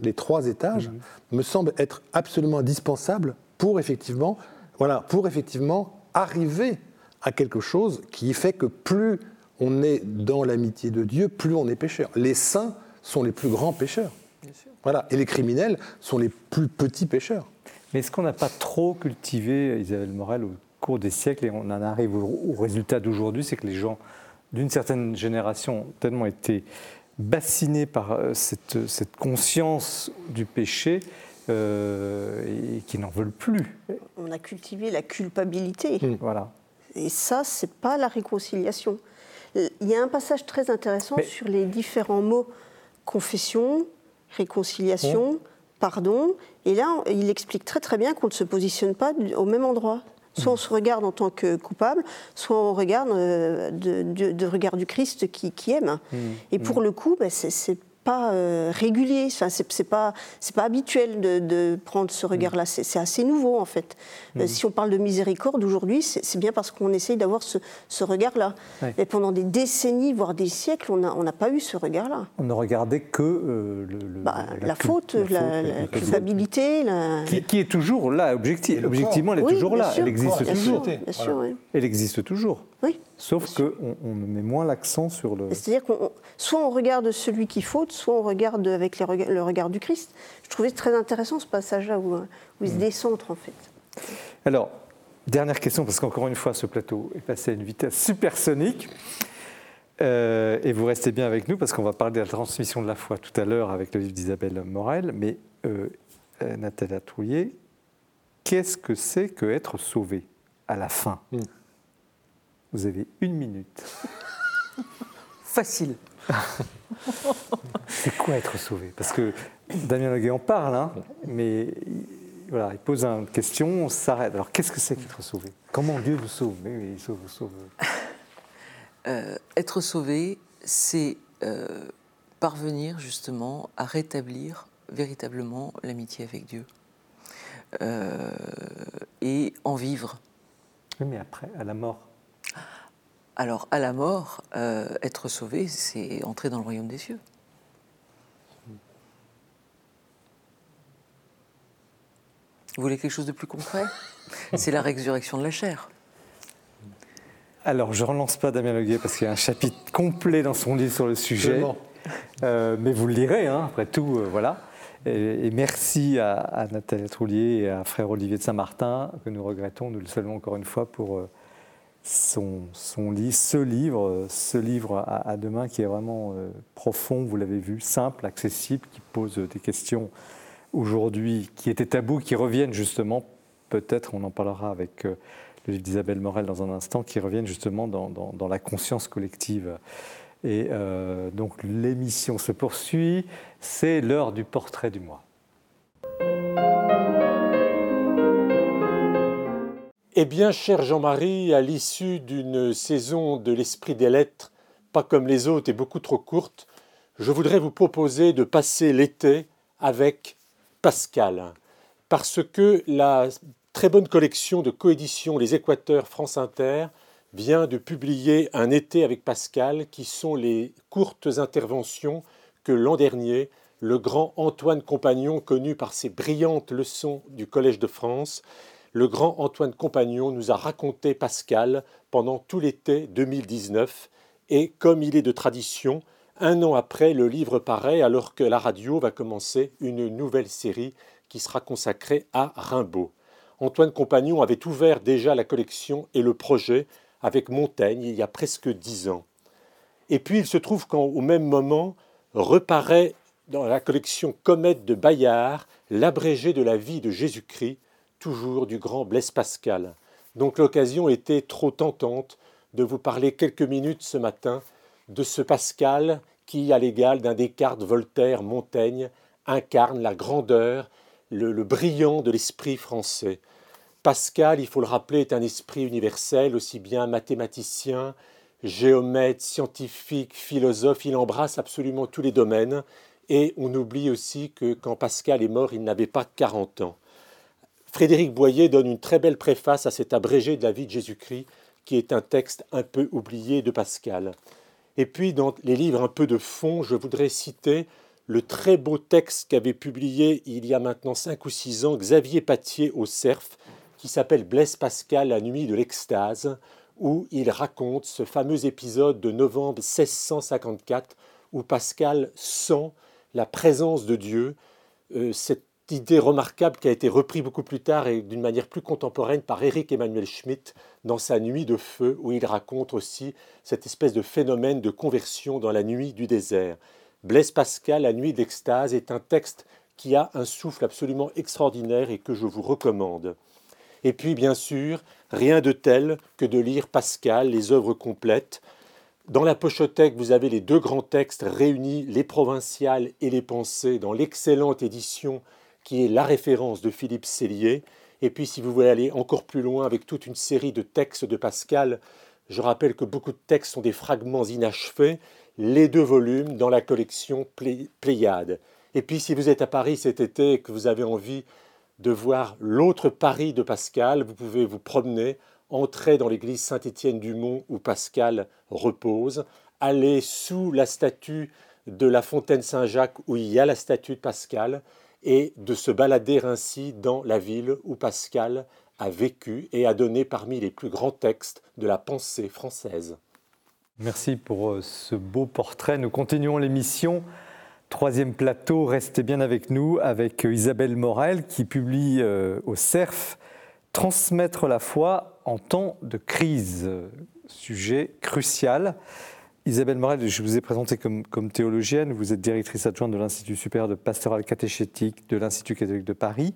les trois étages, me semble être absolument indispensable pour effectivement, voilà, pour effectivement arriver à quelque chose qui fait que plus on est dans l'amitié de Dieu, plus on est pécheur. Les saints sont les plus grands pécheurs. Voilà, et les criminels sont les plus petits pécheurs. Mais est-ce qu'on n'a pas trop cultivé Isabelle Morel au cours des siècles et on en arrive au, résultat d'aujourd'hui, c'est que les gens d'une certaine génération ont tellement été bassinés par euh, cette, cette conscience du péché euh, et qui n'en veulent plus. On a cultivé la culpabilité. Mmh. Voilà. Et ça, c'est pas la réconciliation. Il y a un passage très intéressant sur les différents mots confession, réconciliation, mmh. pardon. Et là, il explique très très bien qu'on ne se positionne pas au même endroit. Soit on se regarde en tant que coupable, soit on regarde euh, de, regard du Christ qui, aime. Mmh. Et pour le coup, ben, c'est pas euh, régulier, enfin, c'est pas, pas habituel de, prendre ce regard-là, mm. c'est assez nouveau en fait. Euh, mm. si on parle de miséricorde aujourd'hui, c'est bien parce qu'on essaye d'avoir ce, regard-là. Et pendant des décennies, voire des siècles, on n'a pas eu ce regard-là. On ne regardait que euh, le, bah, la, faute, la, culpabilité. Qui, est toujours là, objectivement, elle est toujours là, elle existe toujours. Elle existe toujours. Oui. Sauf qu'on on met moins l'accent sur le. C'est-à-dire qu'on soit on regarde celui qui faute, soit on regarde avec le regard du Christ. Je trouvais très intéressant ce passage-là où, il se mm. décentre en fait. Alors, dernière question, parce qu'encore une fois, ce plateau est passé à une vitesse supersonique. Euh, et vous restez bien avec nous parce qu'on va parler de la transmission de la foi tout à l'heure avec le livre d'Isabelle Morel. Mais euh, euh Nathalie Trouillet, qu'est-ce que c'est que être sauvé à la fin? Mm. Vous avez une minute. [LAUGHS] Facile. c'est quoi être sauvé? Parce que Damien Leguet en parle, hein, mais voilà, il pose une question, on s'arrête. Alors qu'est-ce que c'est qu'être sauvé? Comment Dieu nous sauve? Oui, il sauve, sauve. [LAUGHS] Euh, être sauvé, c'est euh, parvenir justement à rétablir véritablement l'amitié avec Dieu euh, et en vivre. Oui, mais après, à la mort alors, à la mort, euh, être sauvé, c'est entrer dans le royaume des cieux. Vous voulez quelque chose de plus concret? [LAUGHS] C'est la résurrection de la chair. Alors, je ne relance pas Damien Leguet parce qu'il y a un chapitre complet dans son livre sur le sujet. Euh, mais vous le lirez, hein, après tout, euh, voilà. Et, merci à, Nathalie Troulier et à frère Olivier de Saint-Martin, que nous regrettons, nous le saluons encore une fois pour son, ce livre, ce livre à, demain qui est vraiment euh, profond, vous l'avez vu, simple, accessible, qui pose des questions aujourd'hui qui étaient tabous, qui reviennent justement, peut-être on en parlera avec euh, le livre d'Isabelle Morel dans un instant, qui reviennent justement dans, dans, la conscience collective. Et euh, donc l'émission se poursuit, c'est l'heure du portrait du mois. Eh bien, cher Jean-Marie, à l'issue d'une saison de l'Esprit des Lettres, pas comme les autres et beaucoup trop courte, je voudrais vous proposer de passer l'été avec Pascal, parce que la très bonne collection de coédition Les Équateurs France Inter vient de publier Un été avec Pascal, qui sont les courtes interventions que l'an dernier, le grand Antoine Compagnon, connu par ses brillantes leçons du Collège de France, le grand Antoine Compagnon nous a raconté Pascal pendant tout l'été 2019 et comme il est de tradition, un an après, le livre paraît alors que la radio va commencer une nouvelle série qui sera consacrée à Rimbaud. Antoine Compagnon avait ouvert déjà la collection et le projet avec Montaigne il y a presque dix ans. Et puis il se trouve qu'au même moment reparaît dans la collection Comète de Bayard l'abrégé de la vie de Jésus-Christ toujours du grand Blaise Pascal. Donc l'occasion était trop tentante de vous parler quelques minutes ce matin de ce Pascal qui, à l'égal d'un Descartes, Voltaire, Montaigne, incarne la grandeur, le, le brillant de l'esprit français. Pascal, il faut le rappeler, est un esprit universel, aussi bien mathématicien, géomètre, scientifique, philosophe, il embrasse absolument tous les domaines. Et on oublie aussi que quand Pascal est mort, il n'avait pas 40 ans. Frédéric Boyer donne une très belle préface à cet abrégé de la vie de Jésus-Christ, qui est un texte un peu oublié de Pascal. Et puis, dans les livres un peu de fond, je voudrais citer le très beau texte qu'avait publié il y a maintenant cinq ou six ans Xavier Patier au CERF, qui s'appelle Blaise Pascal, la nuit de l'extase, où il raconte ce fameux épisode de novembre 1654 où Pascal sent la présence de Dieu, euh, idée remarquable qui a été reprise beaucoup plus tard et d'une manière plus contemporaine par Éric Emmanuel Schmitt dans sa Nuit de feu, où il raconte aussi cette espèce de phénomène de conversion dans la nuit du désert. Blaise Pascal, La nuit d'extase, est un texte qui a un souffle absolument extraordinaire et que je vous recommande. Et puis, bien sûr, rien de tel que de lire Pascal, les œuvres complètes. Dans la pochothèque, vous avez les deux grands textes réunis, les provinciales et les pensées, dans l'excellente édition qui est la référence de Philippe Cellier. Et puis, si vous voulez aller encore plus loin avec toute une série de textes de Pascal, je rappelle que beaucoup de textes sont des fragments inachevés, les deux volumes dans la collection Pléiade. Et puis, si vous êtes à Paris cet été et que vous avez envie de voir l'autre Paris de Pascal, vous pouvez vous promener, entrer dans l'église Saint-Étienne du Mont où Pascal repose, aller sous la statue de la fontaine Saint-Jacques où il y a la statue de Pascal, et de se balader ainsi dans la ville où Pascal a vécu et a donné parmi les plus grands textes de la pensée française. Merci pour euh, ce beau portrait. Nous continuons l'émission Troisième plateau, restez bien avec nous, avec Isabelle Morel qui publie euh, au CERF Transmettre la foi en temps de crise, sujet crucial. Isabelle Morel, je vous ai présenté comme, théologienne, vous êtes directrice adjointe de l'Institut supérieur de pastoral catéchétique de l'Institut catholique de Paris.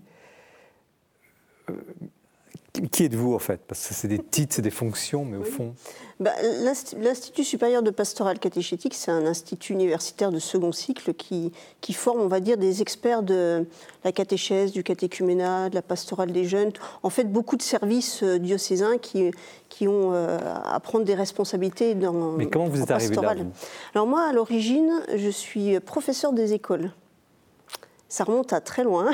Qui êtes-vous en fait? Parce que c'est des titres, c'est des fonctions, mais au fond. Bah, L'Institut supérieur de pastoral catéchétique, c'est un institut universitaire de second cycle qui, qui, forme, on va dire, des experts de la catéchèse, du catéchuménat, de la pastorale des jeunes. En fait, beaucoup de services euh, diocésains qui, qui ont euh, à prendre des responsabilités dans. Mais comment vous êtes arrivé là Alors moi, à l'origine, je suis professeur des écoles. Ça remonte à très loin.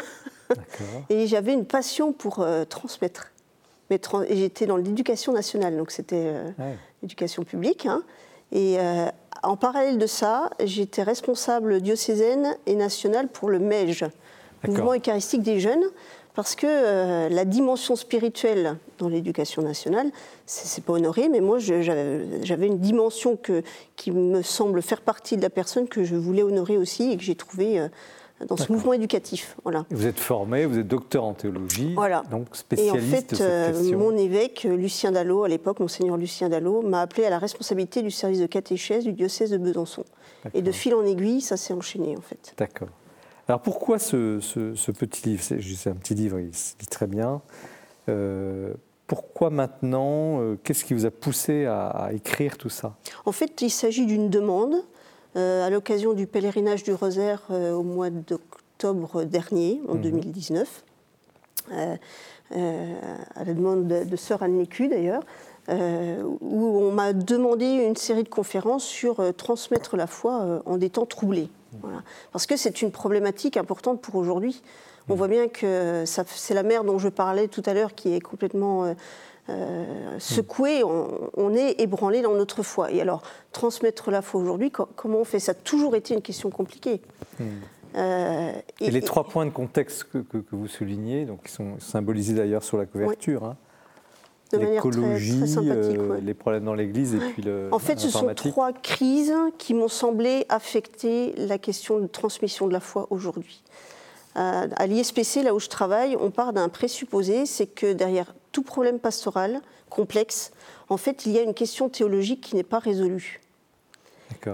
[LAUGHS] Et j'avais une passion pour euh, transmettre mais j'étais dans l'éducation nationale, donc c'était euh, l'éducation publique. Hein. Et euh, en parallèle de ça, j'étais responsable diocésaine et nationale pour le MEJ, Mouvement Eucharistique des Jeunes, parce que euh, la dimension spirituelle dans l'éducation nationale, c'est pas honoré, mais moi j'avais une dimension que, qui me semble faire partie de la personne que je voulais honorer aussi et que j'ai trouvé dans ce mouvement éducatif. Voilà. Vous êtes formé, vous êtes docteur en théologie, voilà. donc spécialiste Et en fait, euh, mon évêque, euh, Lucien Dallot, à l'époque, monseigneur Lucien Dallot, m'a appelé à la responsabilité du service de catéchèse du diocèse de Besançon. Et de fil en aiguille, ça s'est enchaîné en fait. D'accord. Alors pourquoi ce, ce, petit livre? C'est un petit livre, il se lit très bien. Euh, pourquoi maintenant Qu'est-ce qui vous a poussé à, à écrire tout ça? En fait, il s'agit d'une demande euh, à l'occasion du pèlerinage du Rosaire euh, au mois d'octobre dernier, en 2019, mhm. euh, à la demande de, sœur Anne Lécu d'ailleurs, où on m'a demandé une série de conférences sur transmettre la foi en des temps troublés. Voilà. Parce que c'est une problématique importante pour aujourd'hui. On mhm. voit bien que c'est la mer dont je parlais tout à l'heure qui est complètement euh, secoué, on, est ébranlé dans notre foi. Et alors, transmettre la foi aujourd'hui, comment on fait? Ça a toujours été une question compliquée. Hmm. Euh, et, les trois points de contexte que, vous soulignez, donc qui sont symbolisés d'ailleurs sur la couverture, hein, l'écologie, euh, les problèmes dans l'Église et puis le. En fait, ce sont trois crises qui m'ont semblé affecter la question de transmission de la foi aujourd'hui. à l'ISPC, là où je travaille, on part d'un présupposé, c'est que derrière tout problème pastoral complexe, en fait, il y a une question théologique qui n'est pas résolue.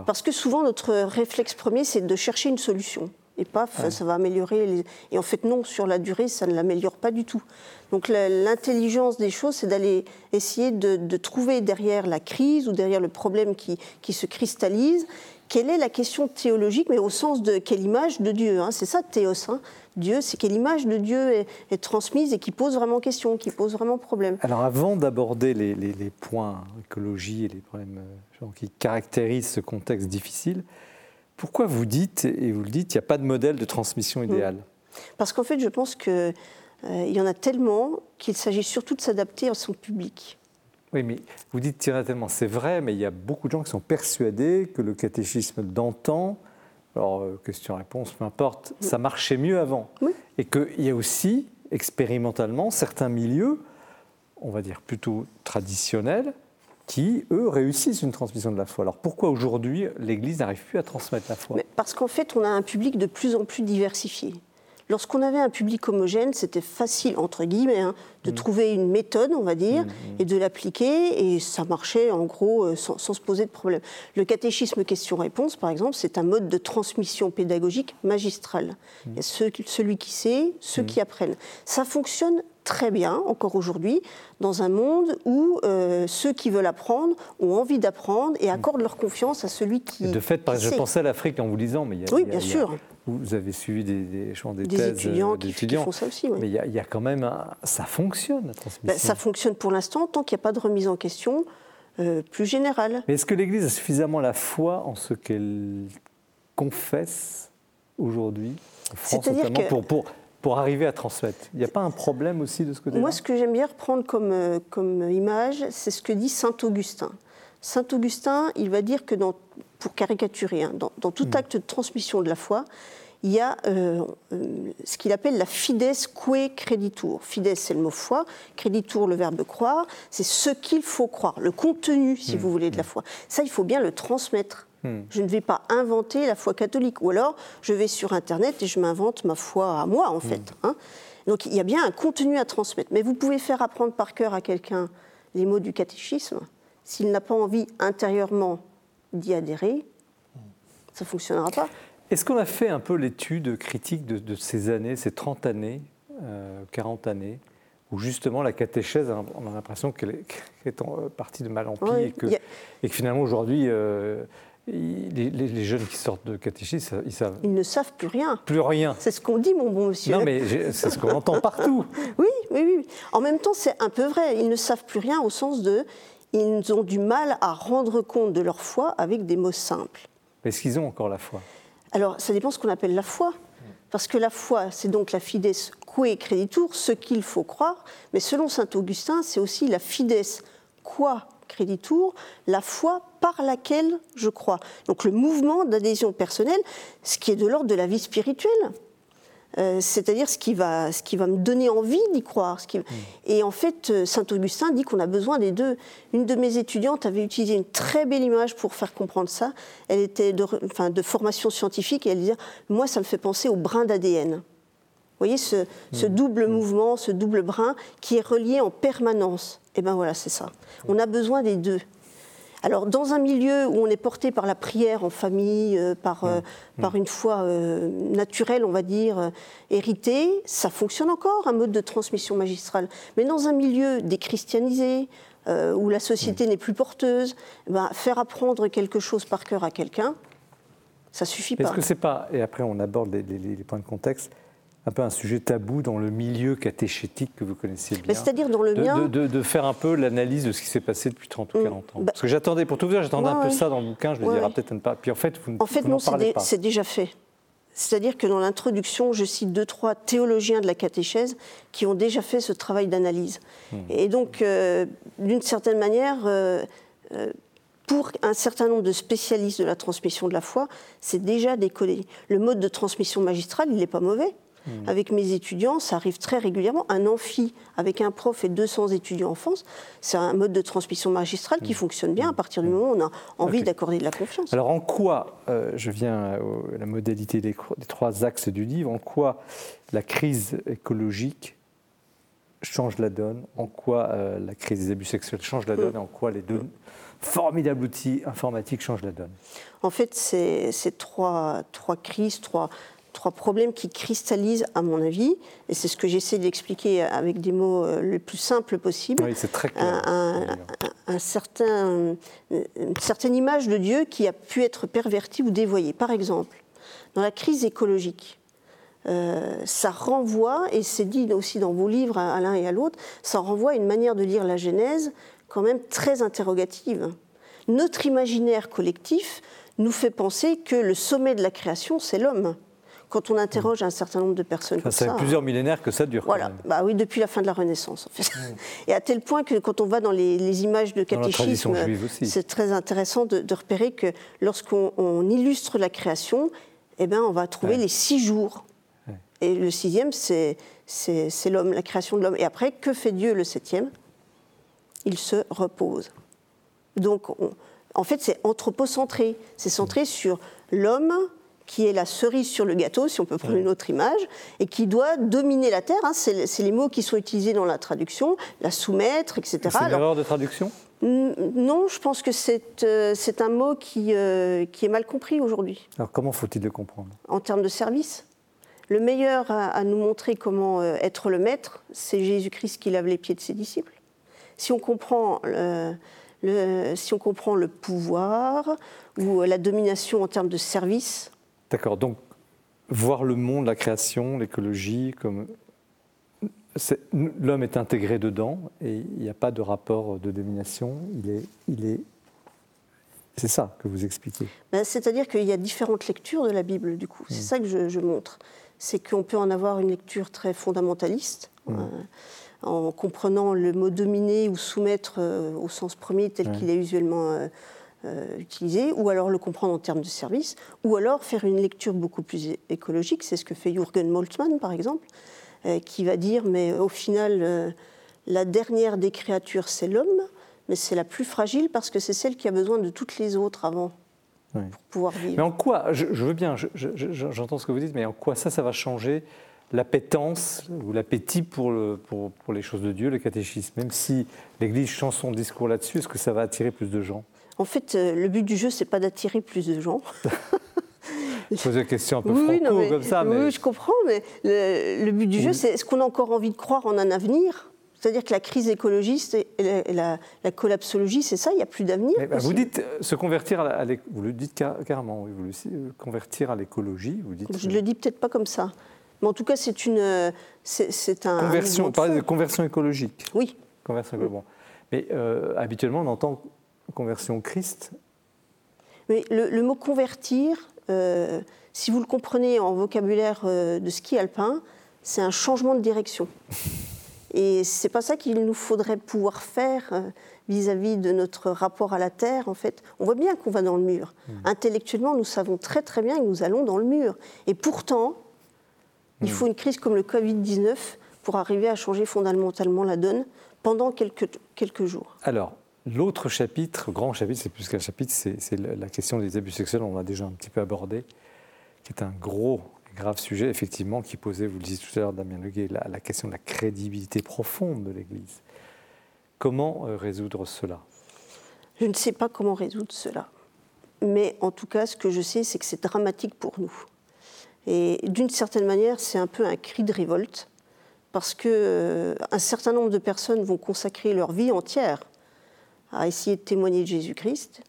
Parce que souvent, notre réflexe premier, c'est de chercher une solution. Et paf, ça va améliorer. Les... Et en fait, non, sur la durée, ça ne l'améliore pas du tout. Donc l'intelligence des choses, c'est d'aller essayer de, trouver derrière la crise ou derrière le problème qui, qui se cristallise, quelle est la question théologique, mais au sens de quelle image de Dieu. Hein. c'est ça, théos. Hein. Dieu, c'est quelle image de Dieu est, transmise et qui pose vraiment question, qui pose vraiment problème. Alors avant d'aborder les, points écologie et les problèmes euh, qui caractérisent ce contexte difficile, pourquoi vous dites, et vous le dites, il n'y a pas de modèle de transmission hmm. idéal? Parce qu'en fait, je pense qu'il euh, y en a tellement qu'il s'agit surtout de s'adapter à son public. Oui, mais vous dites qu'il y en a tellement, c'est vrai, mais il y a beaucoup de gens qui sont persuadés que le catéchisme d'antan alors euh, question-réponse, peu importe, ça marchait mieux avant. Et qu'il y a aussi, expérimentalement, certains milieux, on va dire plutôt traditionnels, qui, eux, réussissent une transmission de la foi. Alors pourquoi aujourd'hui l'Église n'arrive plus à transmettre la foi? Parce qu'en fait, on a un public de plus en plus diversifié. Lorsqu'on avait un public homogène, c'était facile, entre guillemets, hein, de mm. trouver une méthode, on va dire, mm, mm. et de l'appliquer, et ça marchait en gros euh, sans, se poser de problème. Le catéchisme question-réponse, par exemple, c'est un mode de transmission pédagogique magistral. Il y a celui qui sait, ceux qui apprennent. Ça fonctionne très bien encore aujourd'hui dans un monde où euh, ceux qui veulent apprendre ont envie d'apprendre et accordent leur confiance à celui qui. De fait, je pensais à l'Afrique en vous lisant, mais il y a, oui, bien sûr. Vous avez suivi des, des, des, des étudiants, qui, font ça aussi. Mais il y, a, quand même, ça fonctionne la transmission. Ben, ça fonctionne pour l'instant tant qu'il n'y a pas de remise en question euh, plus générale. Mais est-ce que l'Église a suffisamment la foi en ce qu'elle confesse aujourd'hui, en France notamment, pour, pour pour arriver à transmettre? Il n'y a pas un problème aussi de ce côté-là? Moi, ce que j'aime bien reprendre comme, euh, comme image, c'est ce que dit Saint Augustin. Saint Augustin, il va dire que, dans, pour caricaturer, hein, dans, tout hmm. acte de transmission de la foi, il y a euh, euh, ce qu'il appelle la fides que creditur. Fides, c'est le mot foi, creditur, le verbe croire, c'est ce qu'il faut croire, le contenu, si hmm. vous voulez, de la foi. Ça, il faut bien le transmettre. Hmm. Je ne vais pas inventer la foi catholique. Ou alors, je vais sur Internet et je m'invente ma foi à moi, en fait. Hmm. Hein. Donc, il y a bien un contenu à transmettre. Mais vous pouvez faire apprendre par cœur à quelqu'un les mots du catéchisme. S'il n'a pas envie intérieurement d'y adhérer, ça ne fonctionnera pas. Est-ce qu'on a fait un peu l'étude critique de, ces années, ces 30 années, 40 euh, années, où justement la catéchèse, on a l'impression qu'elle est, en partie de mal en pis et, que, et, que, finalement aujourd'hui, euh, les, jeunes qui sortent de catéchisme, ils savent. Ils ne savent plus rien. Plus rien. C'est ce qu'on dit, mon bon monsieur. Non, mais c'est ce qu'on entend partout. [LAUGHS] Oui, oui, oui. En même temps, c'est un peu vrai. Ils ne savent plus rien au sens de. Ils ont du mal à rendre compte de leur foi avec des mots simples. Est-ce qu'ils ont encore la foi? Alors, ça dépend de ce qu'on appelle la foi. Parce que la foi, c'est donc la fides que creditur, ce qu'il faut croire. Mais selon saint Augustin, c'est aussi la fides quoi creditur, la foi par laquelle je crois. Donc le mouvement d'adhésion personnelle, ce qui est de l'ordre de la vie spirituelle. Euh, c'est-à-dire ce, qui va, ce qui va me donner envie d'y croire. Ce qui... Mm. Et en fait, euh, Saint Augustin dit qu'on a besoin des deux. Une de mes étudiantes avait utilisé une très belle image pour faire comprendre ça. Elle était de, enfin, de formation scientifique et elle disait Moi, ça me fait penser au brin d'ADN. Vous voyez ce, ce, mm. double mm. mouvement, ce double brin qui est relié en permanence. Et eh bien voilà, c'est ça. On a besoin des deux. Alors, dans un milieu où on est porté par la prière en famille, euh, par, euh, mmh. par une foi euh, naturelle, on va dire, héritée, ça fonctionne encore, un mode de transmission magistrale. Mais dans un milieu déchristianisé, où la société mmh. n'est plus porteuse, eh ben, faire apprendre quelque chose par cœur à quelqu'un, ça suffit pas. Est-ce que c'est pas, et après on aborde les points de contexte, un peu un sujet tabou dans le milieu catéchétique que vous connaissez bien. C'est-à-dire dans le mien. De, faire un peu l'analyse de ce qui s'est passé depuis 30 ou 40 mm. ans. Bah Parce que j'attendais, pour tout vous dire, j'attendais un peu ça dans le bouquin, je me disais, peut-être ne pas. Puis en fait, vous, en fait, non, c'est déjà fait. C'est-à-dire que dans l'introduction, je cite deux, trois théologiens de la catéchèse qui ont déjà fait ce travail d'analyse. Mm. Et donc, euh, d'une certaine manière, euh, euh, pour un certain nombre de spécialistes de la transmission de la foi, c'est déjà décollé. Le mode de transmission magistrale, il n'est pas mauvais. Hmm. Avec mes étudiants, ça arrive très régulièrement. Un amphi avec un prof et 200 étudiants en France, c'est un mode de transmission magistrale qui hmm. fonctionne bien à partir du moment où on a envie d'accorder de la confiance. Alors en quoi, euh, je viens à la modalité des, trois axes du livre, en quoi la crise écologique change la donne, en quoi euh, la crise des abus sexuels change la donne, et en quoi les deux formidables outils informatiques changent la donne? En fait, c'est trois, trois crises, trois, trois problèmes qui cristallisent, à mon avis, et c'est ce que j'essaie d'expliquer avec des mots euh, le plus simples possible. Oui, c'est très clair. Un, certain, une certaine image de Dieu qui a pu être pervertie ou dévoyée. Par exemple, dans la crise écologique, euh, ça renvoie, et c'est dit aussi dans vos livres à l'un et à l'autre, ça renvoie à une manière de lire la Genèse quand même très interrogative. Notre imaginaire collectif nous fait penser que le sommet de la création, c'est l'homme quand on interroge un certain nombre de personnes ça, ça. fait plusieurs millénaires que ça dure. Voilà, bah oui, depuis la fin de la Renaissance. En fait. [LAUGHS] Et à tel point que quand on va dans les, images de catéchisme, c'est très intéressant de, repérer que lorsqu'on illustre la création, eh ben, on va trouver les six jours. Et le sixième, c'est l'homme, la création de l'homme. Et après, que fait Dieu le septième? Il se repose. Donc, en fait, c'est anthropocentré. C'est centré sur l'homme qui est la cerise sur le gâteau, si on peut prendre une autre image, et qui doit dominer la Terre. Hein. C'est les mots qui sont utilisés dans la traduction, la soumettre, etc. C'est une erreur de traduction? Non, je pense que c'est euh, un mot qui, euh, qui, est mal compris aujourd'hui. Alors comment faut-il le comprendre? En termes de service. Le meilleur à, nous montrer comment euh, être le maître, c'est Jésus-Christ qui lave les pieds de ses disciples. Si on comprend le, si on comprend le pouvoir ou la domination en termes de service. D'accord, donc voir le monde, la création, l'écologie comme l'homme est intégré dedans et il n'y a pas de rapport de domination. Il est, il est, c'est ça que vous expliquez. Ben, c'est-à-dire qu'il y a différentes lectures de la Bible, du coup. C'est mm. ça que je, montre. C'est qu'on peut en avoir une lecture très fondamentaliste, mm. euh, en comprenant le mot dominer ou soumettre euh, au sens premier tel qu'il est usuellement euh, utilisé, ou alors le comprendre en termes de service, ou alors faire une lecture beaucoup plus écologique. C'est ce que fait Jürgen Moltmann, par exemple euh, qui va dire, mais au final, euh, la dernière des créatures, c'est l'homme, mais c'est la plus fragile parce que c'est celle qui a besoin de toutes les autres avant pour pouvoir vivre. Mais en quoi, je, veux bien, j'entends ce que vous dites, mais en quoi ça, ça va changer l'appétence ou l'appétit pour, le, pour, pour, les choses de Dieu, le catéchisme? Même si l'Église chante son discours là-dessus, est-ce que ça va attirer plus de gens? En fait, euh, le but du jeu, c'est pas d'attirer plus de gens. Je [LAUGHS] pose une question un peu oui, franco, comme ça. Mais... Oui, je comprends, mais le, but du jeu, c'est est-ce qu'on a encore envie de croire en un avenir? C'est-à-dire que la crise écologiste et la, collapsologie, c'est ça, il n'y a plus d'avenir. Bah, vous dites euh, se convertir à, vous le dites carrément, oui, vous le euh, convertir à l'écologie, vous dites. Je ne le dis peut-être pas comme ça, mais en tout cas, c'est une, c'est un. Conversion, on parle de conversion écologique. Oui. Conversion écologique. Mais habituellement, on entend conversion Christ. Mais le mot convertir, euh, si vous le comprenez en vocabulaire euh, de ski alpin, c'est un changement de direction. [LAUGHS] Et c'est pas ça qu'il nous faudrait pouvoir faire euh, vis-à-vis de notre rapport à la Terre. En fait, on voit bien qu'on va dans le mur. Mmh. Intellectuellement, nous savons très très bien que nous allons dans le mur. Et pourtant, il mmh. faut une crise comme le Covid-19 pour arriver à changer fondamentalement la donne pendant quelques, quelques jours. Alors, L'autre chapitre, grand chapitre, c'est plus qu'un chapitre, c'est la question des abus sexuels, on l'a déjà un petit peu abordé, qui est un gros grave sujet, effectivement, qui posait, vous le disiez tout à l'heure, Damien Leguet, la, question de la crédibilité profonde de l'Église. Comment euh, résoudre cela? Je ne sais pas comment résoudre cela. Mais en tout cas, ce que je sais, c'est que c'est dramatique pour nous. Et d'une certaine manière, c'est un peu un cri de révolte, parce qu'un euh, certain nombre de personnes vont consacrer leur vie entière à essayer de témoigner de Jésus-Christ,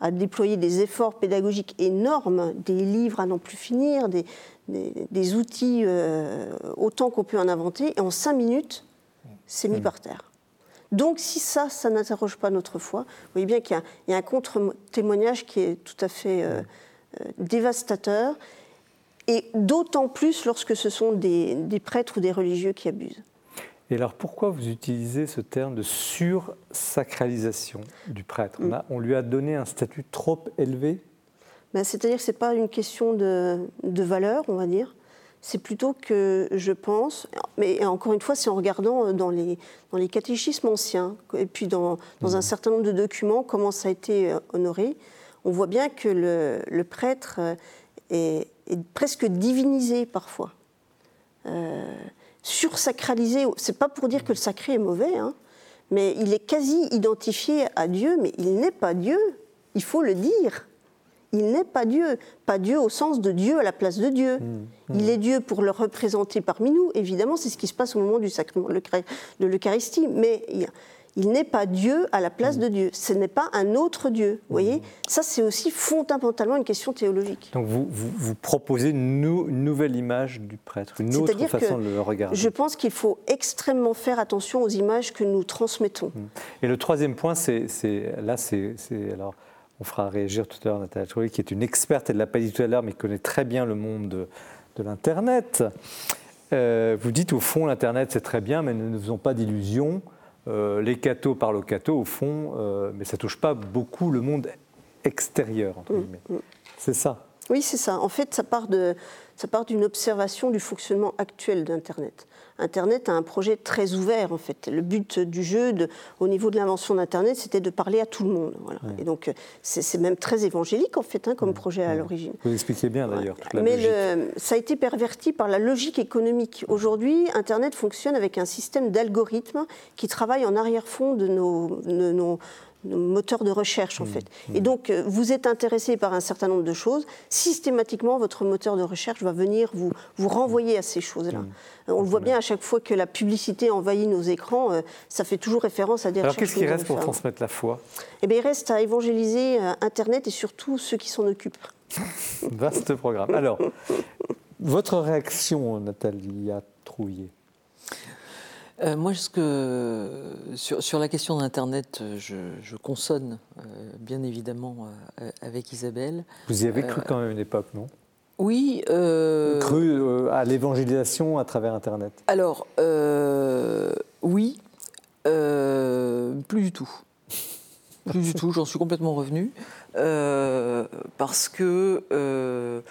à déployer des efforts pédagogiques énormes, des livres à n'en plus finir, des, des, outils euh, autant qu'on peut en inventer, et en cinq minutes, c'est mis mmh. par terre. Donc si ça, ça n'interroge pas notre foi, vous voyez bien qu'il y, a un contre-témoignage qui est tout à fait euh, euh, dévastateur, et d'autant plus lorsque ce sont des prêtres ou des religieux qui abusent. Et alors pourquoi vous utilisez ce terme de sursacralisation du prêtre mm. on, lui a donné un statut trop élevé ben, C'est-à-dire que ce n'est pas une question de, valeur, on va dire. C'est plutôt que je pense, mais encore une fois, c'est en regardant euh, dans les, dans les catéchismes anciens, et puis dans, dans un mm. certain nombre de documents, comment ça a été euh, honoré, on voit bien que le, prêtre euh, est, est, presque divinisé parfois. Euh, sursacralisé. C'est pas pour dire que le sacré est mauvais, hein, mais il est quasi identifié à Dieu, mais il n'est pas Dieu. Il faut le dire. Il n'est pas Dieu. Pas Dieu au sens de Dieu à la place de Dieu. Mmh, mmh. Il est Dieu pour le représenter parmi nous. Évidemment, c'est ce qui se passe au moment du sacrement de l'Eucharistie. Mais il n'est pas Dieu à la place de Dieu. Ce n'est pas un autre Dieu. Vous voyez? Ça, c'est aussi fondamentalement une question théologique. Donc vous, vous, proposez une, nouvelle image du prêtre, une autre façon de le regarder. Je pense qu'il faut extrêmement faire attention aux images que nous transmettons. Mmh. Et le troisième point, c'est là, c'est alors. On fera réagir tout à l'heure Nathalie Trouille, qui est une experte, elle ne l'a pas dit tout à l'heure, mais qui connaît très bien le monde de, de l'Internet. Euh, vous dites au fond, l'Internet c'est très bien, mais ne nous faisons pas d'illusions. Euh, les cathos parlent aux cathos, au fond, euh, mais ça ne touche pas beaucoup le monde extérieur, entre mm. Mm. C'est ça Oui, c'est ça. En fait, ça part, de, ça part d'une observation du fonctionnement actuel d'Internet. Internet a un projet très ouvert en fait. Le but du jeu, au niveau de l'invention d'Internet, c'était de parler à tout le monde. Et donc c'est même très évangélique en fait hein, comme projet à l'origine. Vous expliquez bien d'ailleurs. Mais ça a été perverti par la logique économique. Aujourd'hui, Internet fonctionne avec un système d'algorithmes qui travaille en arrière-fond de nos, de nos moteur de recherche en mmh, fait. Mmh. Et donc, euh, vous êtes intéressé par un certain nombre de choses, systématiquement, votre moteur de recherche va venir vous, vous renvoyer à ces choses-là. Mmh. On le voit bien à chaque fois que la publicité envahit nos écrans, euh, ça fait toujours référence à des Alors qu'est-ce qui reste pour transmettre la foi? Eh bien, il reste à évangéliser euh, Internet et surtout ceux qui s'en occupent. [LAUGHS] Vaste programme. Alors, votre réaction, Nathalie Trouillet euh, moi, ce que, sur, la question d'Internet, je, consonne euh, bien évidemment euh, avec Isabelle. Vous y avez cru quand même une époque, non? Oui. Cru à l'évangélisation à travers Internet? Alors, oui, plus du tout. Plus du tout, j'en suis complètement revenu. parce que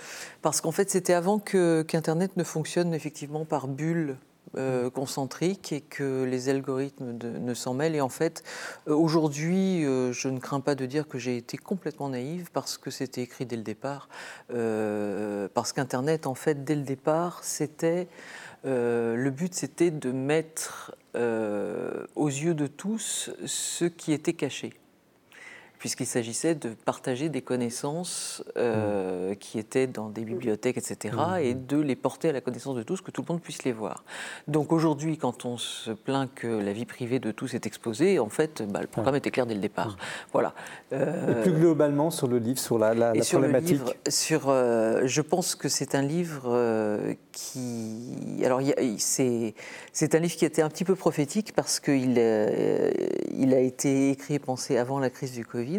parce qu'en fait c'était avant qu'Internet ne fonctionne effectivement par bulle euh, concentrique et que les algorithmes ne s'en mêlent. Et en fait, euh, aujourd'hui, euh, je ne crains pas de dire que j'ai été complètement naïve parce que c'était écrit dès le départ. parce qu'Internet, en fait, dès le départ, c'était. le but, c'était de mettre aux yeux de tous ce qui était caché puisqu'il s'agissait de partager des connaissances euh, qui étaient dans des bibliothèques, etc., et de les porter à la connaissance de tous, que tout le monde puisse les voir. Donc aujourd'hui, quand on se plaint que la vie privée de tous est exposée, en fait, bah, le programme était clair dès le départ. Voilà. Euh, et plus globalement sur le livre, sur la, la, sur problématique le livre, sur, euh, Je pense que c'est un livre qui... Alors, c'est un livre qui était un petit peu prophétique parce qu'il il a été écrit et pensé avant la crise du Covid.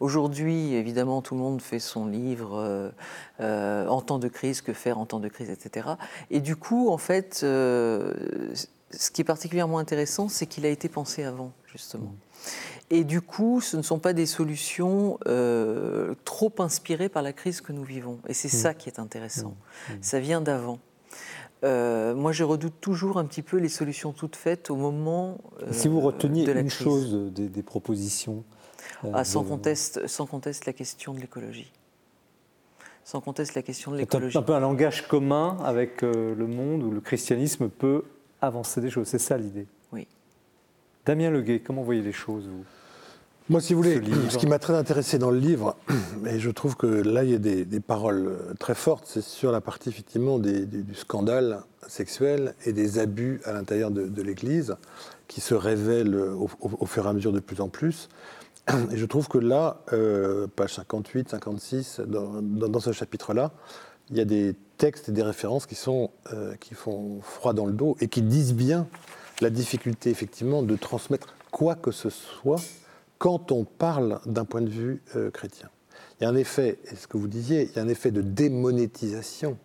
Aujourd'hui, évidemment, tout le monde fait son livre euh, euh, en temps de crise, que faire en temps de crise, etc. Et du coup, en fait, euh, ce qui est particulièrement intéressant, c'est qu'il a été pensé avant, justement. Et du coup, ce ne sont pas des solutions trop inspirées par la crise que nous vivons. Et c'est ça qui est intéressant. Ça vient d'avant. moi, je redoute toujours un petit peu les solutions toutes faites au moment. si vous reteniez une chose des propositions ah, sans, conteste, sans conteste la question de l'écologie. Sans conteste la question de l'écologie. C'est un peu un langage commun avec euh, le monde où le christianisme peut avancer des choses. C'est ça l'idée. Oui. Damien Leguet, comment voyez les choses vous? Moi, si vous voulez, ce, qui m'a très intéressé dans le livre, [CLEARS THROAT] et je trouve que là, il y a des, paroles euh, très fortes, c'est sur la partie effectivement du, scandale sexuel et des abus à l'intérieur de, l'Église, qui se révèlent au, au, fur et à mesure de plus en plus. Et je trouve que là, euh, page 58, 56, dans, ce chapitre-là, il y a des textes et des références qui, sont, euh, qui font froid dans le dos et qui disent bien la difficulté, effectivement, de transmettre quoi que ce soit quand on parle d'un point de vue euh, chrétien. Il y a un effet, et ce que vous disiez, il y a un effet de démonétisation,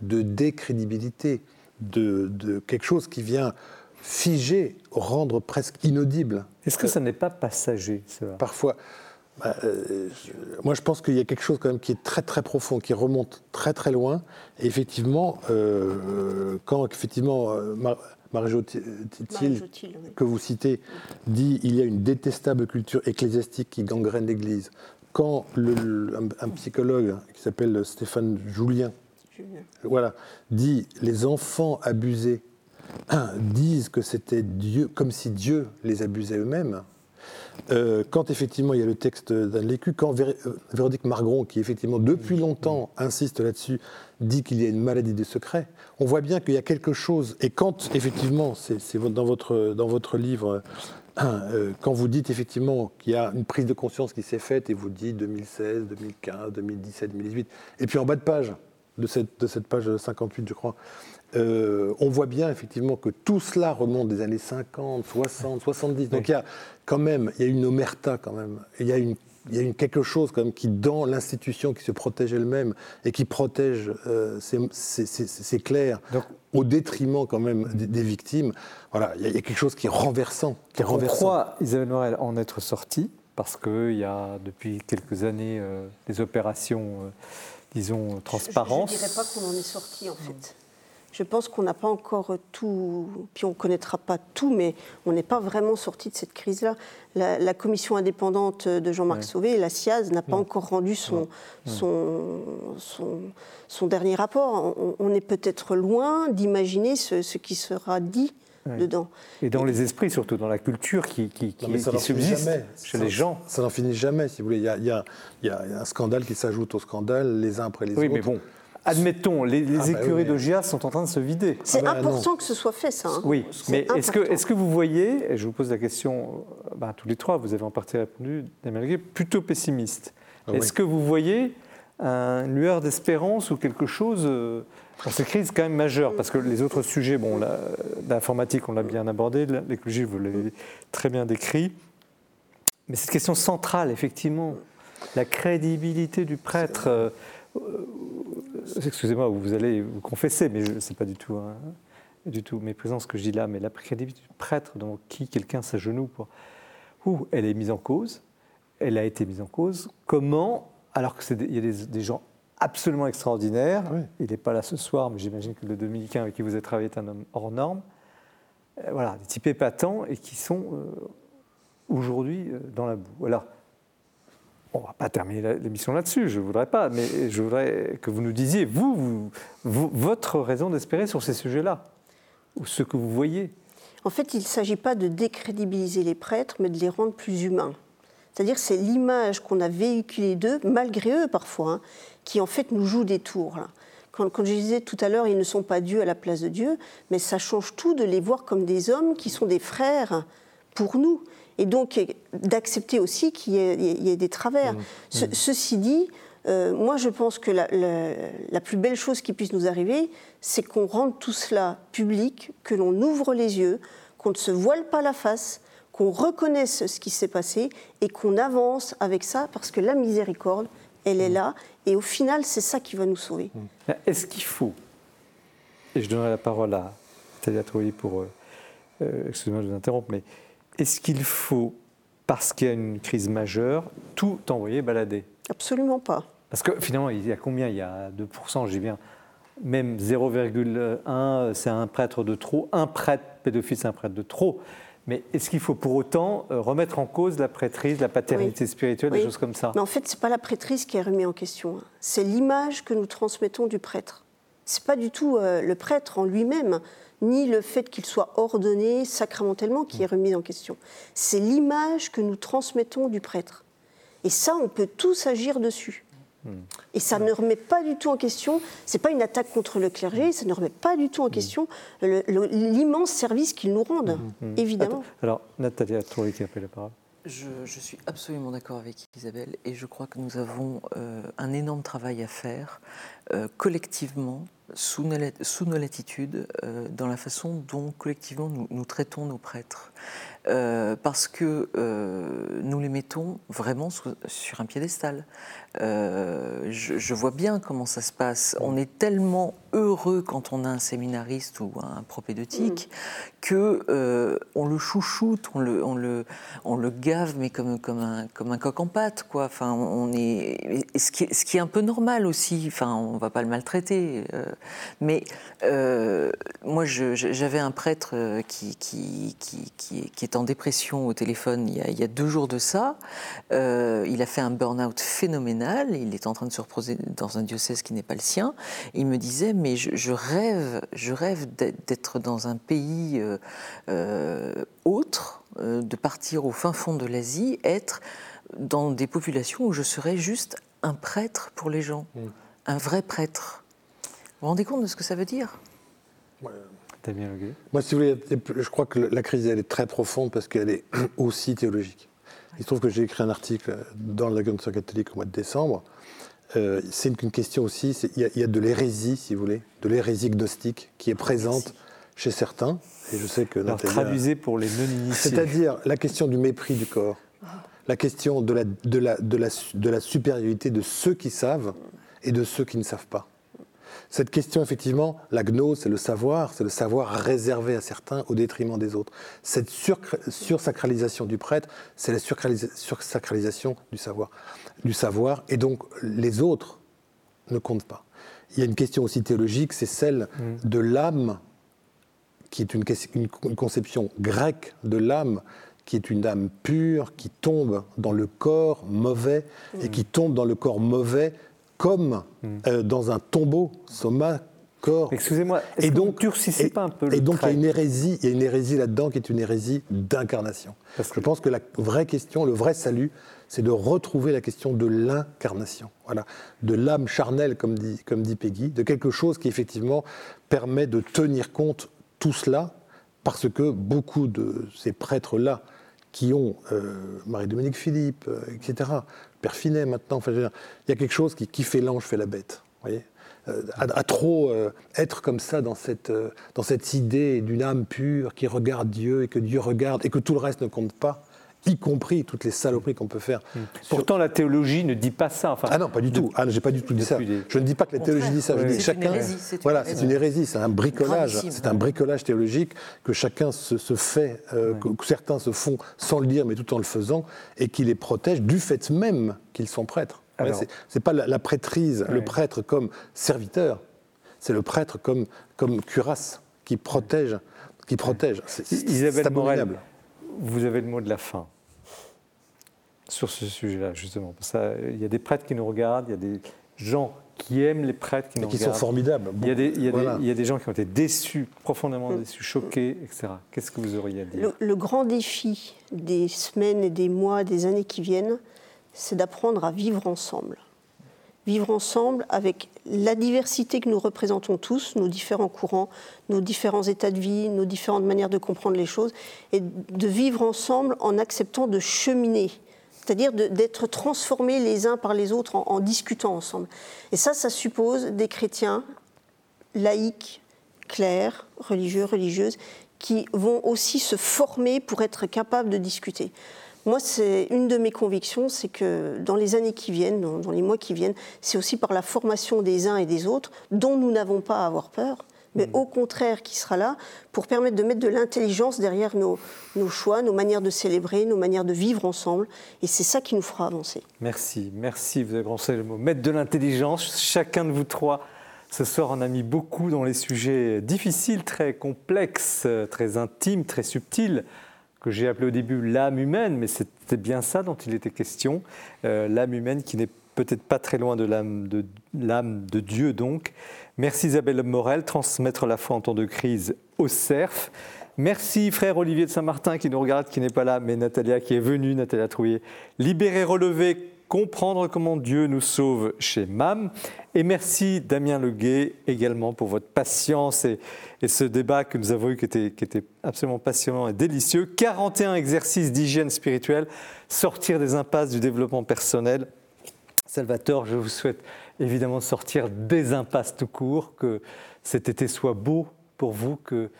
de décrédibilité, de, de quelque chose qui vient figer, rendre presque inaudible. Est-ce que ça n'est pas passager Parfois. Bah, euh, moi, je pense qu'il y a quelque chose quand même qui est très très profond, qui remonte très très loin. Et effectivement, euh, quand effectivement euh, Marie Jotil, que vous citez, dit il y a une détestable culture ecclésiastique qui gangrène l'Église. Quand un, psychologue qui s'appelle Stéphane Julien, voilà, dit les enfants abusés disent que c'était Dieu, comme si Dieu les abusait eux-mêmes. Euh, quand effectivement il y a le texte d'Anne Lécu, quand euh, Véronique Margron, qui effectivement depuis longtemps insiste là-dessus, dit qu'il y a une maladie des secrets, on voit bien qu'il y a quelque chose. Et quand effectivement, c'est dans votre, livre, euh, quand vous dites effectivement qu'il y a une prise de conscience qui s'est faite, et vous dites 2016, 2015, 2017, 2018, et puis en bas de page, de cette page 58, je crois, euh, on voit bien effectivement que tout cela remonte des années 50, 60, 70. Donc il y a quand même, il y a une omerta quand même. Il y a une il y a une, quelque chose quand même qui, dans l'institution, qui se protège elle-même et qui protège euh, ses, clercs au détriment quand même des, victimes. Voilà, il y, a, quelque chose qui est renversant. Qui est renversant. On croit, Isabelle Morel, en être sortie parce qu'il y a depuis quelques années euh, des opérations, disons, transparence. Je ne dirais pas qu'on en est sorti en fait. Je pense qu'on n'a pas encore tout, puis on ne connaîtra pas tout, mais on n'est pas vraiment sorti de cette crise-là. La, commission indépendante de Jean-Marc Sauvé, la SIAZ, n'a pas encore rendu son, son, son, dernier rapport. On, est peut-être loin d'imaginer ce, ce, qui sera dit dedans. Et dans les esprits, surtout dans la culture qui, qui, qui, subsiste chez les gens. Ça n'en finit jamais, si vous voulez. Il y a, il y a, il y a un scandale qui s'ajoute au scandale, les uns après les autres. Oui, mais bon, Admettons, les, ah bah écuries d'Ogia sont en train de se vider. C'est ah bah important que ce soit fait, ça. Hein. Oui, mais est-ce que, est que, vous voyez, et je vous pose la question à bah, tous les trois, vous avez en partie répondu, Damien plutôt pessimiste. Ah est-ce que vous voyez une lueur d'espérance ou quelque chose euh, dans cette crise quand même majeure? Parce que les autres sujets, bon, l'informatique, on l'a bien abordé, l'écologie, vous l'avez très bien décrit. Mais cette question centrale, effectivement, la crédibilité du prêtre. Euh, excusez-moi, vous allez vous confesser, mais ce n'est pas du tout, hein, du tout méprisant ce que je dis là, mais la crédibilité du prêtre dans qui quelqu'un s'agenouille pour. Ouh, elle est mise en cause, elle a été mise en cause. Comment, alors qu'il y a des, gens absolument extraordinaires, il n'est pas là ce soir, mais j'imagine que le dominicain avec qui vous avez travaillé est un homme hors norme, euh, voilà, des types épatants et qui sont euh, aujourd'hui euh, dans la boue. Alors, on ne va pas terminer l'émission là-dessus, je ne voudrais pas, mais je voudrais que vous nous disiez, vous, votre raison d'espérer sur ces sujets-là, ou ce que vous voyez. En fait, il ne s'agit pas de décrédibiliser les prêtres, mais de les rendre plus humains. C'est-à-dire c'est l'image qu'on a véhiculée d'eux, malgré eux parfois, hein, qui en fait nous joue des tours. Quand, quand, je disais tout à l'heure, ils ne sont pas Dieu à la place de Dieu, mais ça change tout de les voir comme des hommes qui sont des frères pour nous et donc d'accepter aussi qu'il y, ait des travers. Mmh. Mmh. ceci dit, euh, moi je pense que la, plus belle chose qui puisse nous arriver, c'est qu'on rende tout cela public, que l'on ouvre les yeux, qu'on ne se voile pas la face, qu'on reconnaisse ce qui s'est passé et qu'on avance avec ça, parce que la miséricorde, elle est mmh. là, et au final, c'est ça qui va nous sauver. Est-ce qu'il faut, et je donnerai la parole à Talia Trouilly pour, euh, euh, excusez-moi de vous interrompre, mais est-ce qu'il faut, parce qu'il y a une crise majeure, tout envoyer balader? Absolument pas. Parce que finalement, il y a combien? Il y a 2%, j'y viens. Même 0,1, c'est un prêtre de trop. Un prêtre pédophile, c'est un prêtre de trop. Mais est-ce qu'il faut pour autant euh, remettre en cause la prêtrise, la paternité spirituelle, des choses comme ça? Mais en fait, ce n'est pas la prêtrise qui est remise en question. C'est l'image que nous transmettons du prêtre. Ce n'est pas du tout euh, le prêtre en lui-même ni le fait qu'il soit ordonné sacramentellement qui est remis en question. C'est l'image que nous transmettons du prêtre. Et ça, on peut tous agir dessus. Et ça ne remet pas du tout en question, c'est pas une attaque contre le clergé, ça ne remet pas du tout en question l'immense service qu'ils nous rendent, mmh. Mmh. évidemment. Alors, Nathalie Touré qui a pris la parole. Je, suis absolument d'accord avec Isabelle et je crois que nous avons euh, un énorme travail à faire collectivement sous nos, sous nos latitudes euh, dans la façon dont collectivement nous, traitons nos prêtres. Euh, parce que euh, nous les mettons vraiment sur un piédestal. Je, vois bien comment ça se passe. On est tellement heureux quand on a un séminariste ou un propédeutique mm. que on le chouchoute, on le, on le, on le gave, mais comme, comme, un, comme un coq en pâte. Quoi. Enfin, on est, ce, qui est, ce qui est un peu normal aussi. Enfin, on ne va pas le maltraiter. Mais euh, moi, j'avais un prêtre euh, qui, qui, qui, qui, est en dépression au téléphone il y a, deux jours de ça. Euh, il a fait un burn-out phénoménal. Il est en train de se reposer dans un diocèse qui n'est pas le sien. Il me disait, mais je, rêve, je rêve d'être dans un pays autre, de partir au fin fond de l'Asie, être dans des populations où je serais juste un prêtre pour les gens, mmh. Un vrai prêtre. Vous vous rendez compte de ce que ça veut dire? Bien Moi, si vous voulez, je crois que la crise, elle est très profonde parce qu'elle est [CLEARS THROAT] aussi théologique. Il se trouve que j'ai écrit un article dans la l'Agence catholique au mois de décembre. Euh, c'est une, question aussi, il y, a de l'hérésie, si vous voulez, de l'hérésie gnostique qui est présente chez certains. Et je sais que Alors, traduisez pour les non-initiés. C'est-à-dire la question du mépris du corps, la question de la, de, la, de, la, de la supériorité de ceux qui savent et de ceux qui ne savent pas. Cette question, effectivement, la gnose, c'est le savoir, c'est le savoir réservé à certains au détriment des autres. Cette sursacralisation du prêtre, c'est la sursacralisation du savoir. du savoir, et donc les autres ne comptent pas. il y a une question aussi théologique, c'est celle Mm. de l'âme, qui est une, une- une conception grecque de l'âme, qui est une âme pure, qui tombe dans le corps mauvais, et qui tombe dans le corps mauvais comme euh, dans un tombeau, soma, corps. Excusez-moi, Et donc, et, pas un peu et le donc il y a une hérésie, il y a une hérésie là-dedans qui est une hérésie d'incarnation. Parce Je que- pense que la vraie question, le vrai salut, c'est de retrouver la question de l'incarnation, voilà, de l'âme charnelle, comme dit, comme dit Peggy, de quelque chose qui effectivement permet de tenir compte tout cela, parce que beaucoup de ces prêtres-là, qui ont euh, Marie-Dominique Philippe, euh, etc., Père Finet maintenant, enfin, il y a quelque chose qui, fait l'ange, fait la bête. voyez Euh, à, trop être comme ça dans cette, dans cette idée d'une âme pure qui regarde Dieu et que Dieu regarde et que tout le reste ne compte pas, y compris toutes les saloperies qu'on peut faire. sur- Pourtant, la théologie ne dit pas ça. Enfin, ah non, pas du tout. Ah, j'ai pas du tout dit ça. Je ne dis pas que la théologie dit ça. Je dis C'est chacun. une hérésie, c'est une voilà, c'est une hérésie. C'est un bricolage. C'est un bricolage théologique que chacun se, se fait, euh, que, que certains se font sans le dire, mais tout en le faisant, et qui les protège du fait même qu'ils sont prêtres. Ouais, Alors- c'est- c'est pas la, la prêtrise, le prêtre comme serviteur. C'est le prêtre comme comme cuirasse qui protège, qui protège. C'est Isabelle Morel, vous avez le mot de la fin sur ce sujet-là, justement. Ça, il y a des prêtres qui nous regardent, il y a des gens qui aiment les prêtres qui Et nous qui sont formidables. Il y, a des, il, y a des- Voilà. il y a des gens qui ont été déçus, profondément déçus, choqués, etc. Qu'est-ce que vous auriez à dire Le, le grand défi des semaines et des mois, des années qui viennent, c'est d'apprendre à vivre ensemble. Vivre ensemble avec la diversité que nous représentons tous, nos différents courants, nos différents états de vie, nos différentes manières de comprendre les choses, et de vivre ensemble en acceptant de cheminer, c'est-à-dire d'être transformés les uns par les autres en, discutant ensemble. Et ça, ça suppose des chrétiens laïcs, clairs, religieux, religieuses, qui vont aussi se former pour être capables de discuter. Moi, c'est une de mes convictions, c'est que dans les années qui viennent, dans les mois qui viennent, c'est aussi par la formation des uns et des autres, dont nous n'avons pas à avoir peur, mais au contraire qui sera là pour permettre de mettre de l'intelligence derrière nos, nos choix, nos manières de célébrer, nos manières de vivre ensemble. Et c'est ça qui nous fera avancer. Merci, merci, vous avez prononcé le mot. Mettre de l'intelligence, chacun de vous trois ce soir en a mis beaucoup dans les sujets difficiles, très complexes, très intimes, très subtils, que j'ai appelé au début l'âme humaine, mais c'était bien ça dont il était question, Euh, l'âme humaine qui n'est peut-être pas très loin de l'âme de, Dieu donc. Merci Isabelle Morel, transmettre la foi en temps de crise au CERF. Merci frère Olivier de Saint-Martin qui nous regarde, qui n'est pas là, mais Natalia qui est venue, Natalia Trouillet. Libérer, relever, comprendre comment Dieu nous sauve chez MAM. Et merci Damien Leguet également pour votre patience et, ce débat que nous avons eu qui était absolument passionnant et délicieux. 41 exercices d'hygiène spirituelle, sortir des impasses du développement personnel. Salvatore, je vous souhaite évidemment de sortir des impasses tout court, que cet été soit beau pour vous, que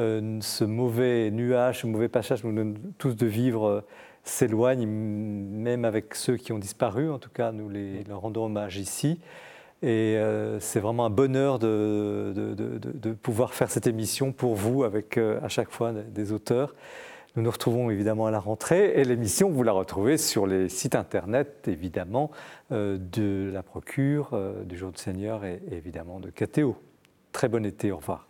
euh, ce mauvais nuage, ce mauvais passage nous donnons tous de vivre euh, s'éloigne, même avec ceux qui ont disparu. En tout cas, nous les, leur rendons hommage ici. Et euh, c'est vraiment un bonheur de, pouvoir faire cette émission pour vous, avec à chaque fois des auteurs. Nous nous retrouvons évidemment à la rentrée et l'émission, vous la retrouvez sur les sites internet, évidemment, euh, de la Procure, euh, du Jour du Seigneur et, évidemment de KTO. Très bon été, au revoir.